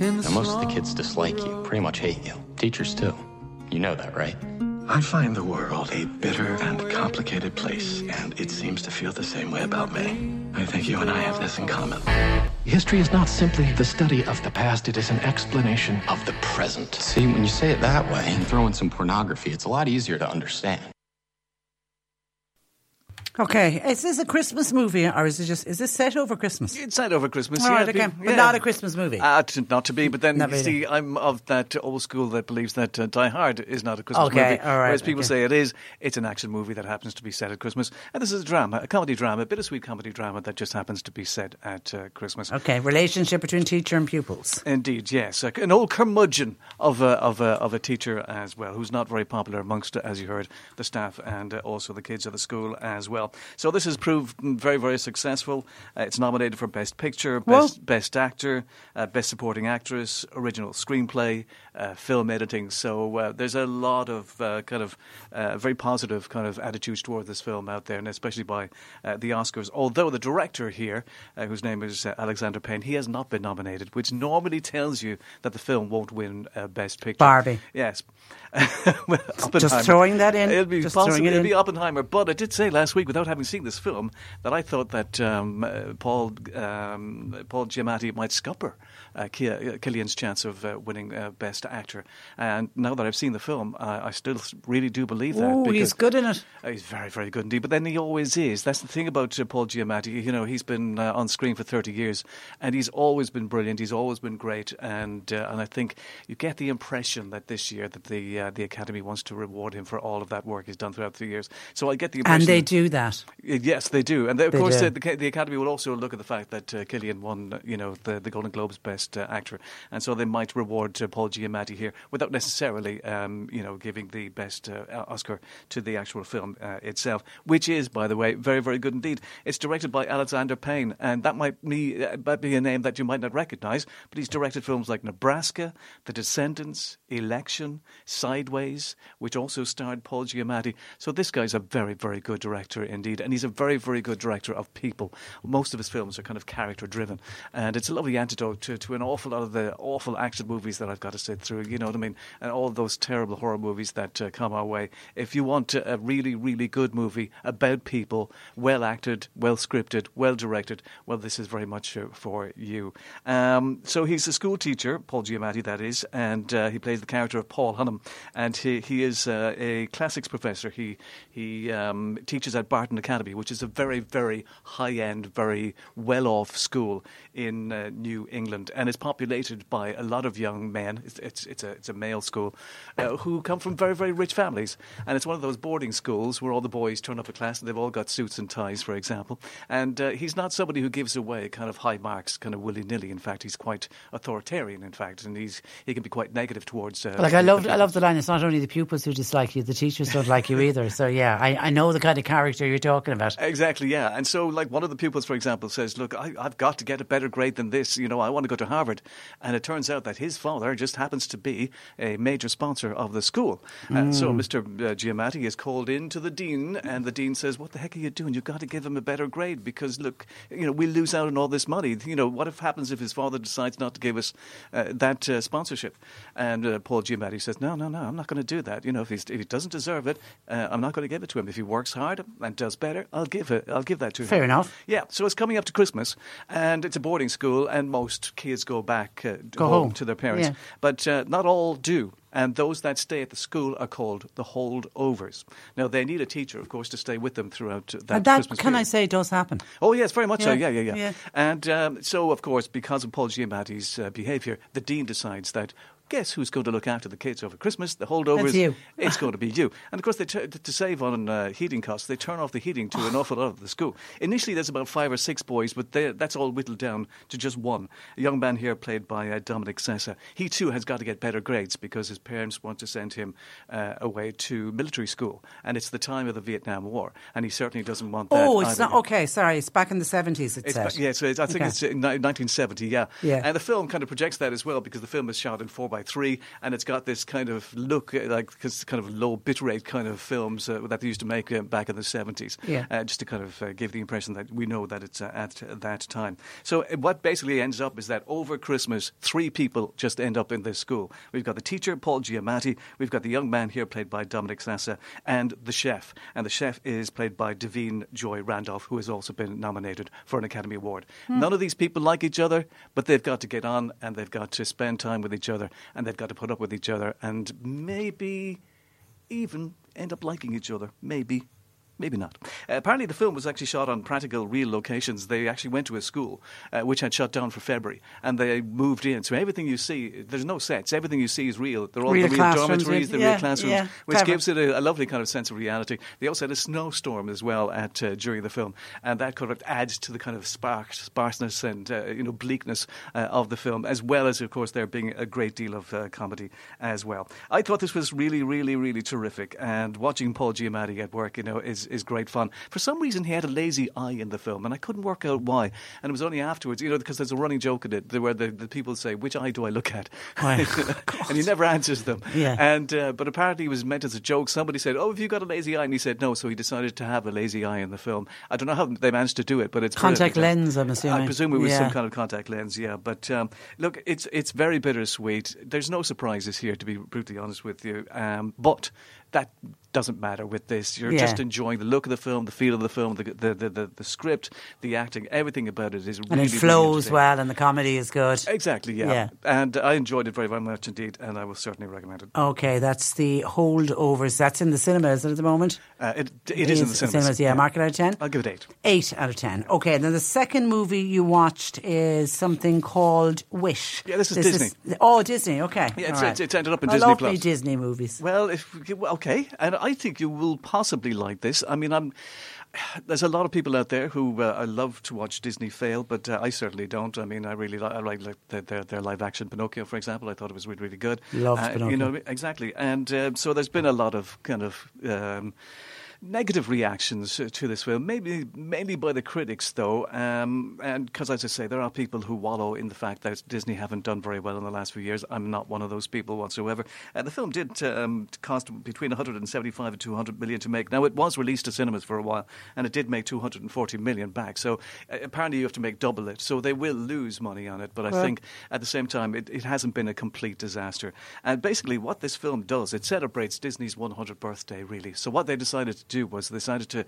Now, most of the kids dislike you, pretty much hate you. Teachers, too. You know that, right? I find the world a bitter and complicated place, and it seems to feel the same way about me. I think you and I have this in common. History is not simply the study of the past, it is an explanation of the present. See, when you say it that way and throw in some pornography, it's a lot easier to understand. Okay, is this a Christmas movie or is it just is this set over Christmas? It's set over Christmas. All yeah, okay, but not a Christmas movie. Uh, not to be, but then Not you really. see, I'm of that old school that believes that uh, Die Hard is not a Christmas Okay, movie. all right, Whereas people okay. say it is. It's an action movie that happens to be set at Christmas, and this is a drama, a comedy drama, a bittersweet comedy drama that just happens to be set at uh, Christmas. Okay, relationship between teacher and pupils. Indeed, yes, an old curmudgeon of a, of a of a teacher as well, who's not very popular amongst, as you heard, the staff and uh, also the kids of the school as well. So this has proved very very successful. Uh, it's nominated for best picture, Well- best best actor, uh, best supporting actress, original screenplay, uh, film editing. So uh, there's a lot of uh, kind of uh, very positive kind of attitudes toward this film out there, and especially by uh, the Oscars. Although the director here, uh, whose name is uh, Alexander Payne, he has not been nominated, which normally tells you that the film won't win uh, best picture. Barbie. Yes. well, Oppenheimer. throwing that in, It'll be just throwing it It'll be Oppenheimer. But I did say last week without having seen this film, that I thought that um, uh, Paul um, Paul Giamatti might scupper uh, Cillian's chance of uh, winning uh, Best Actor. And now that I've seen the film, I still really do believe that. Oh, he's good in it. he's very, very good indeed. But then he always is. That's the thing about Paul Giamatti. You know, he's been on screen for 30 years, and he's always been brilliant. He's always been great, and and I think you get the impression that this year that the the Academy wants to reward him for all of that work he's done throughout the years. So I get the impression. And they do that. Yes, they do. And they, of They course, the, the, Academy will also look at the fact that uh, Cillian won, you know, the, the Golden Globes Best uh, Actor, and so they might reward uh, Paul Giamatti here without necessarily, um, you know, giving the Best uh, Oscar to the actual film uh, itself, which is, by the way, very, very good indeed. It's directed by Alexander Payne, and that might be, uh, might be a name that you might not recognise, but he's directed films like Nebraska, The Descendants, Election, Sideways, which also starred Paul Giamatti. So this guy's a very, very good director indeed, and he's a very, very good director of people. Most of his films are kind of character driven, and it's a lovely antidote to, to an awful lot of the awful action movies that I've got to sit through. You know what I mean? And all those terrible horror movies that uh, come our way. If you want a really, really good movie about people, well acted, well scripted, well directed, well, this is very much uh, for you. Um, so he's a school teacher, Paul Giamatti, that is, and uh, he plays the character of Paul Hunham, and he, he is uh, a classics professor. He he um, teaches at Barton Academy, which is a very, very high end, very well off school in uh, New England, and it's populated by a lot of young men. It's it's, it's a it's a male school uh, who come from very, very rich families, and it's one of those boarding schools where all the boys turn up at class and they've all got suits and ties, for example. And uh, he's not somebody who gives away kind of high marks, kind of willy nilly. In fact, he's quite authoritarian. In fact, and he's he can be quite negative towards. Uh, Like I love. I love the line. It's not only the pupils who dislike you; the teachers don't like you either. So yeah, I, I know the kind of character you're talking about. Exactly, yeah. And so, like, one of the pupils, for example, says, Look, I, I've got to get a better grade than this. You know, I want to go to Harvard. And it turns out that his father just happens to be a major sponsor of the school. And so, Mm. Mr. Uh, Giamatti is called in to the dean, and the dean says, What the heck are you doing? You've got to give him a better grade because, look, you know, we lose out on all this money. You know, what if happens if his father decides not to give us uh, that uh, sponsorship? And uh, Paul Giamatti says, No, no, no, I'm not going to do that. You know, if, he's, if he doesn't deserve it, uh, I'm not going to give it to him. If he works hard and does better, I'll give it. I'll give that to him. Fair enough. Yeah. So it's coming up to Christmas, and it's a boarding school, and most kids go back uh, Go home, home. to their parents, Yeah. but uh, not all do. And those that stay at the school are called the holdovers. Now they need a teacher, of course, to stay with them throughout uh, that and that, Christmas can I period. say, does happen. Oh yes, very much so. Yeah, Yeah, yeah, yeah. yeah. And um, so, of course, because of Paul Giamatti's uh, behaviour, the dean decides that. Guess who's going to look after the kids over Christmas? The holdovers. That's you. It's going to be you. And of course, they t- to save on uh, heating costs, they turn off the heating to an awful lot of the school. Initially, there's about five or six boys, but that's all whittled down to just one. A young man here, played by uh, Dominic Sessa. He too has got to get better grades because his parents want to send him uh, away to military school, and it's the time of the Vietnam War, and he certainly doesn't want that. Oh, it's either. not okay. Sorry, it's back in the seventies. It's, ba- yeah, so it's, I think Okay. it's 1970, yeah. Yeah. And the film kind of projects that as well because the film is shot in 4x3 and it's got this kind of look like cause kind of low bitrate kind of films uh, that they used to make uh, back in the 70s. Yeah. Uh, just to kind of uh, give the impression that we know that it's uh, at that time. So uh, what basically ends up is that over Christmas, three people just end up in this school. We've got the teacher, Paul Giamatti, we've got the young man here played by Dominic Sessa, and the chef. And the chef is played by Da'Vine Joy Randolph, who has also been nominated for an Academy Award. Hmm. None of these people like each other, but they've got to get on and they've got to spend time with each other and they've got to put up with each other and maybe even end up liking each other. Maybe. Maybe not. Uh, apparently, the film was actually shot on practical, real locations. They actually went to a school uh, which had shut down for February, and they moved in. So everything you see, there's no sets. Everything you see is real. They're all Real the real dormitories, the yeah, real classrooms, yeah, which clever. gives it a, a lovely kind of sense of reality. They also had a snowstorm as well at uh, during the film, and that kind of adds to the kind of spark, sparseness and uh, you know bleakness uh, of the film, as well as of course there being a great deal of uh, comedy as well. I thought this was really, really, really terrific, and watching Paul Giamatti at work, you know, is is great fun. For some reason, he had a lazy eye in the film, and I couldn't work out why. And it was only afterwards, you know, because there's a running joke in it where the, the people say, "Which eye do I look at?" Why? and he never answers them. Yeah. And uh, but apparently it was meant as a joke. Somebody said, "Oh, have you got a lazy eye?" And he said, "No." So he decided to have a lazy eye in the film. I don't know how they managed to do it, but it's Contact brilliant. lens, I'm assuming. I presume it was Yeah. some kind of contact lens. Yeah, but um, look, it's it's very bittersweet. There's no surprises here, to be brutally honest with you. Um, but that doesn't matter with this. You're Yeah. just enjoying the look of the film, the feel of the film, the the the, the, the script, the acting, everything about it is really and it flows interesting. well, and the comedy is good. Exactly, yeah. Yeah. And I enjoyed it very, very much indeed, and I will certainly recommend it. Okay, that's the holdovers. That's in the cinema, is it at the moment? Uh, it, it is in the cinemas. yeah. Mark it out of ten. I'll give it eight. Eight out of ten. Okay, then the second movie you watched is something called Wish. Yeah, this is Disney. oh, Disney. Okay, Yeah, it's, right. it's, it's ended up in I Disney love Plus. Disney movies. Well, if, okay, and I think you will possibly like this. I mean, I'm. There's a lot of people out there who uh, I love to watch Disney fail, but uh, I certainly don't. I mean, I really li- I like, like their, their, their live action Pinocchio, for example. I thought it was really, really good. Loved uh, Pinocchio. You know, exactly. And uh, so there's been a lot of kind of. Um, Negative reactions uh, to this film, maybe mainly by the critics, though, um, and because, as I say, there are people who wallow in the fact that Disney haven't done very well in the last few years. I'm not one of those people whatsoever. Uh, the film did um, cost between 175 and 200 million to make. Now, it was released to cinemas for a while, and it did make 240 million back. So uh, apparently, you have to make double it. So they will lose money on it. But I Well- think at the same time, it, it hasn't been a complete disaster. And basically, what this film does, it celebrates Disney's 100th birthday, really. So what they decided to do was they decided to,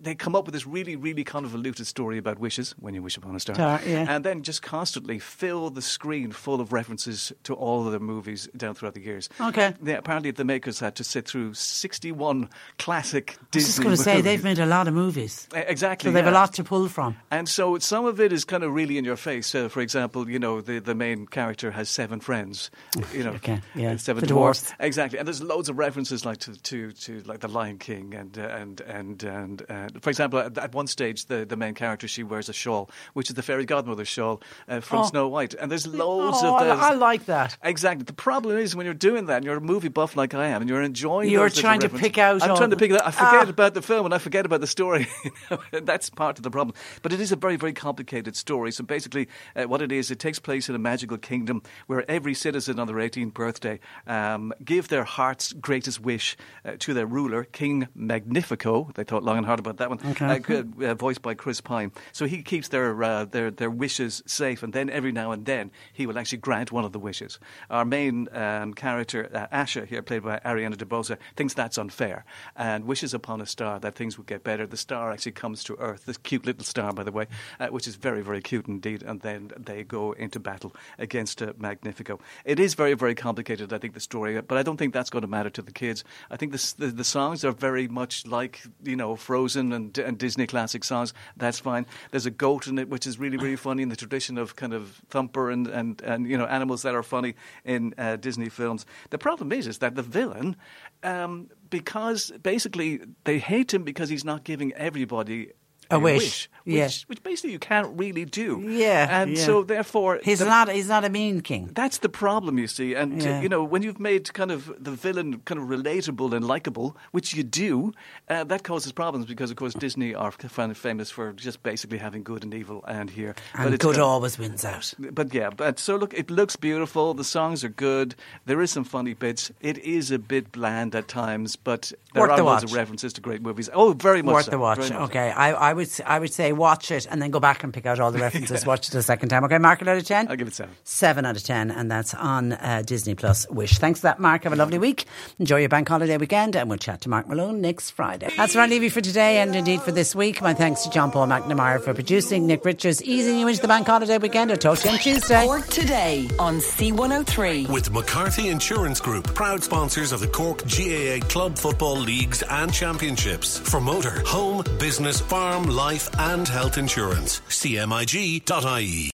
they come up with this really, really convoluted story about wishes, when you wish upon a star, Star, yeah. and then just constantly fill the screen full of references to all of their movies down throughout the years. Okay. Yeah, apparently the makers had to sit through 61 classic Disney I was just going to say they've made a lot of movies, Exactly. so they've a lot to pull from. And so some of it is kind of really in your face. Uh, for example, you know, the, the main character has seven friends. You know, Okay, yeah. seven The dwarfs. dwarfs. Exactly. And there's loads of references like to, to, to like the Lion King and uh, and and and uh, for example, at, at one stage the, the main character she wears a shawl, which is the fairy godmother's shawl uh, from Oh. Snow White. And there's loads Oh, of those. I like that. Exactly. The problem is when you're doing that, and you're a movie buff like I am, and you're enjoying. You're trying to pick out I'm all trying to pick it out. I forget Ah. about the film and I forget about the story. That's part of the problem. But it is a very, very complicated story. So basically, uh, what it is, it takes place in a magical kingdom where every citizen on their 18th birthday um, give their heart's greatest wish uh, to their ruler, King Magnifico. They thought long and hard about that one. Okay. Uh, uh, voiced by Chris Pine. So he keeps their, uh, their their wishes safe, and then every now and then he will actually grant one of the wishes. Our main um, character, uh, Asha, here played by Ariana DeBose, thinks that's unfair and wishes upon a star that things would get better. The star actually comes to Earth, this cute little star, by the way, uh, which is very, very cute indeed, and then they go into battle against uh, Magnifico. It is very, very complicated, I think, the story, but I don't think that's going to matter to the kids. I think the, the, the songs are very much like, you know, Frozen and, and Disney classic songs. That's fine. There's a goat in it, which is really, really funny in the tradition of kind of Thumper and, and, and you know, animals that are funny in uh, Disney films. The problem is, is that the villain, um, because basically they hate him because he's not giving everybody A wish, which, yeah. which basically you can't really do. Yeah, and yeah. so therefore He's the- not. He's not a mean king. that's the problem, you see. And, uh, Yeah. you know, when you've made kind of the villain kind of relatable and likable, which you do, uh, that causes problems because, of course, Disney are famous for just basically having good and evil and here. And it's good always wins out. But yeah, but so look, it looks beautiful. The songs are good. There is some funny bits. It is a bit bland at times, but there Worth are the loads watch. of references to great movies. Oh, very much Worth so, the watch. so. Okay, I, I would s- I would say watch it and then go back and pick out all the references. Watch it a second time. Okay, mark it out of ten. I'll give it seven. Seven out of ten, and that's on uh, Disney Plus. Wish. Thanks for that, Mark. Have a lovely week. Enjoy your bank holiday weekend, and we'll chat to Mark Malone next Friday. That's where I leave you for today, and indeed for this week. My thanks to John Paul McNamara for producing, Nick Richards easing you into the bank holiday weekend. I'll talk to you on Tuesday. Cork today on C103. With McCarthy Insurance Group, proud sponsors of the Cork GAA Club Football Leagues and Championships. For motor, home, business, farm, life, and health insurance. CMIG.ie.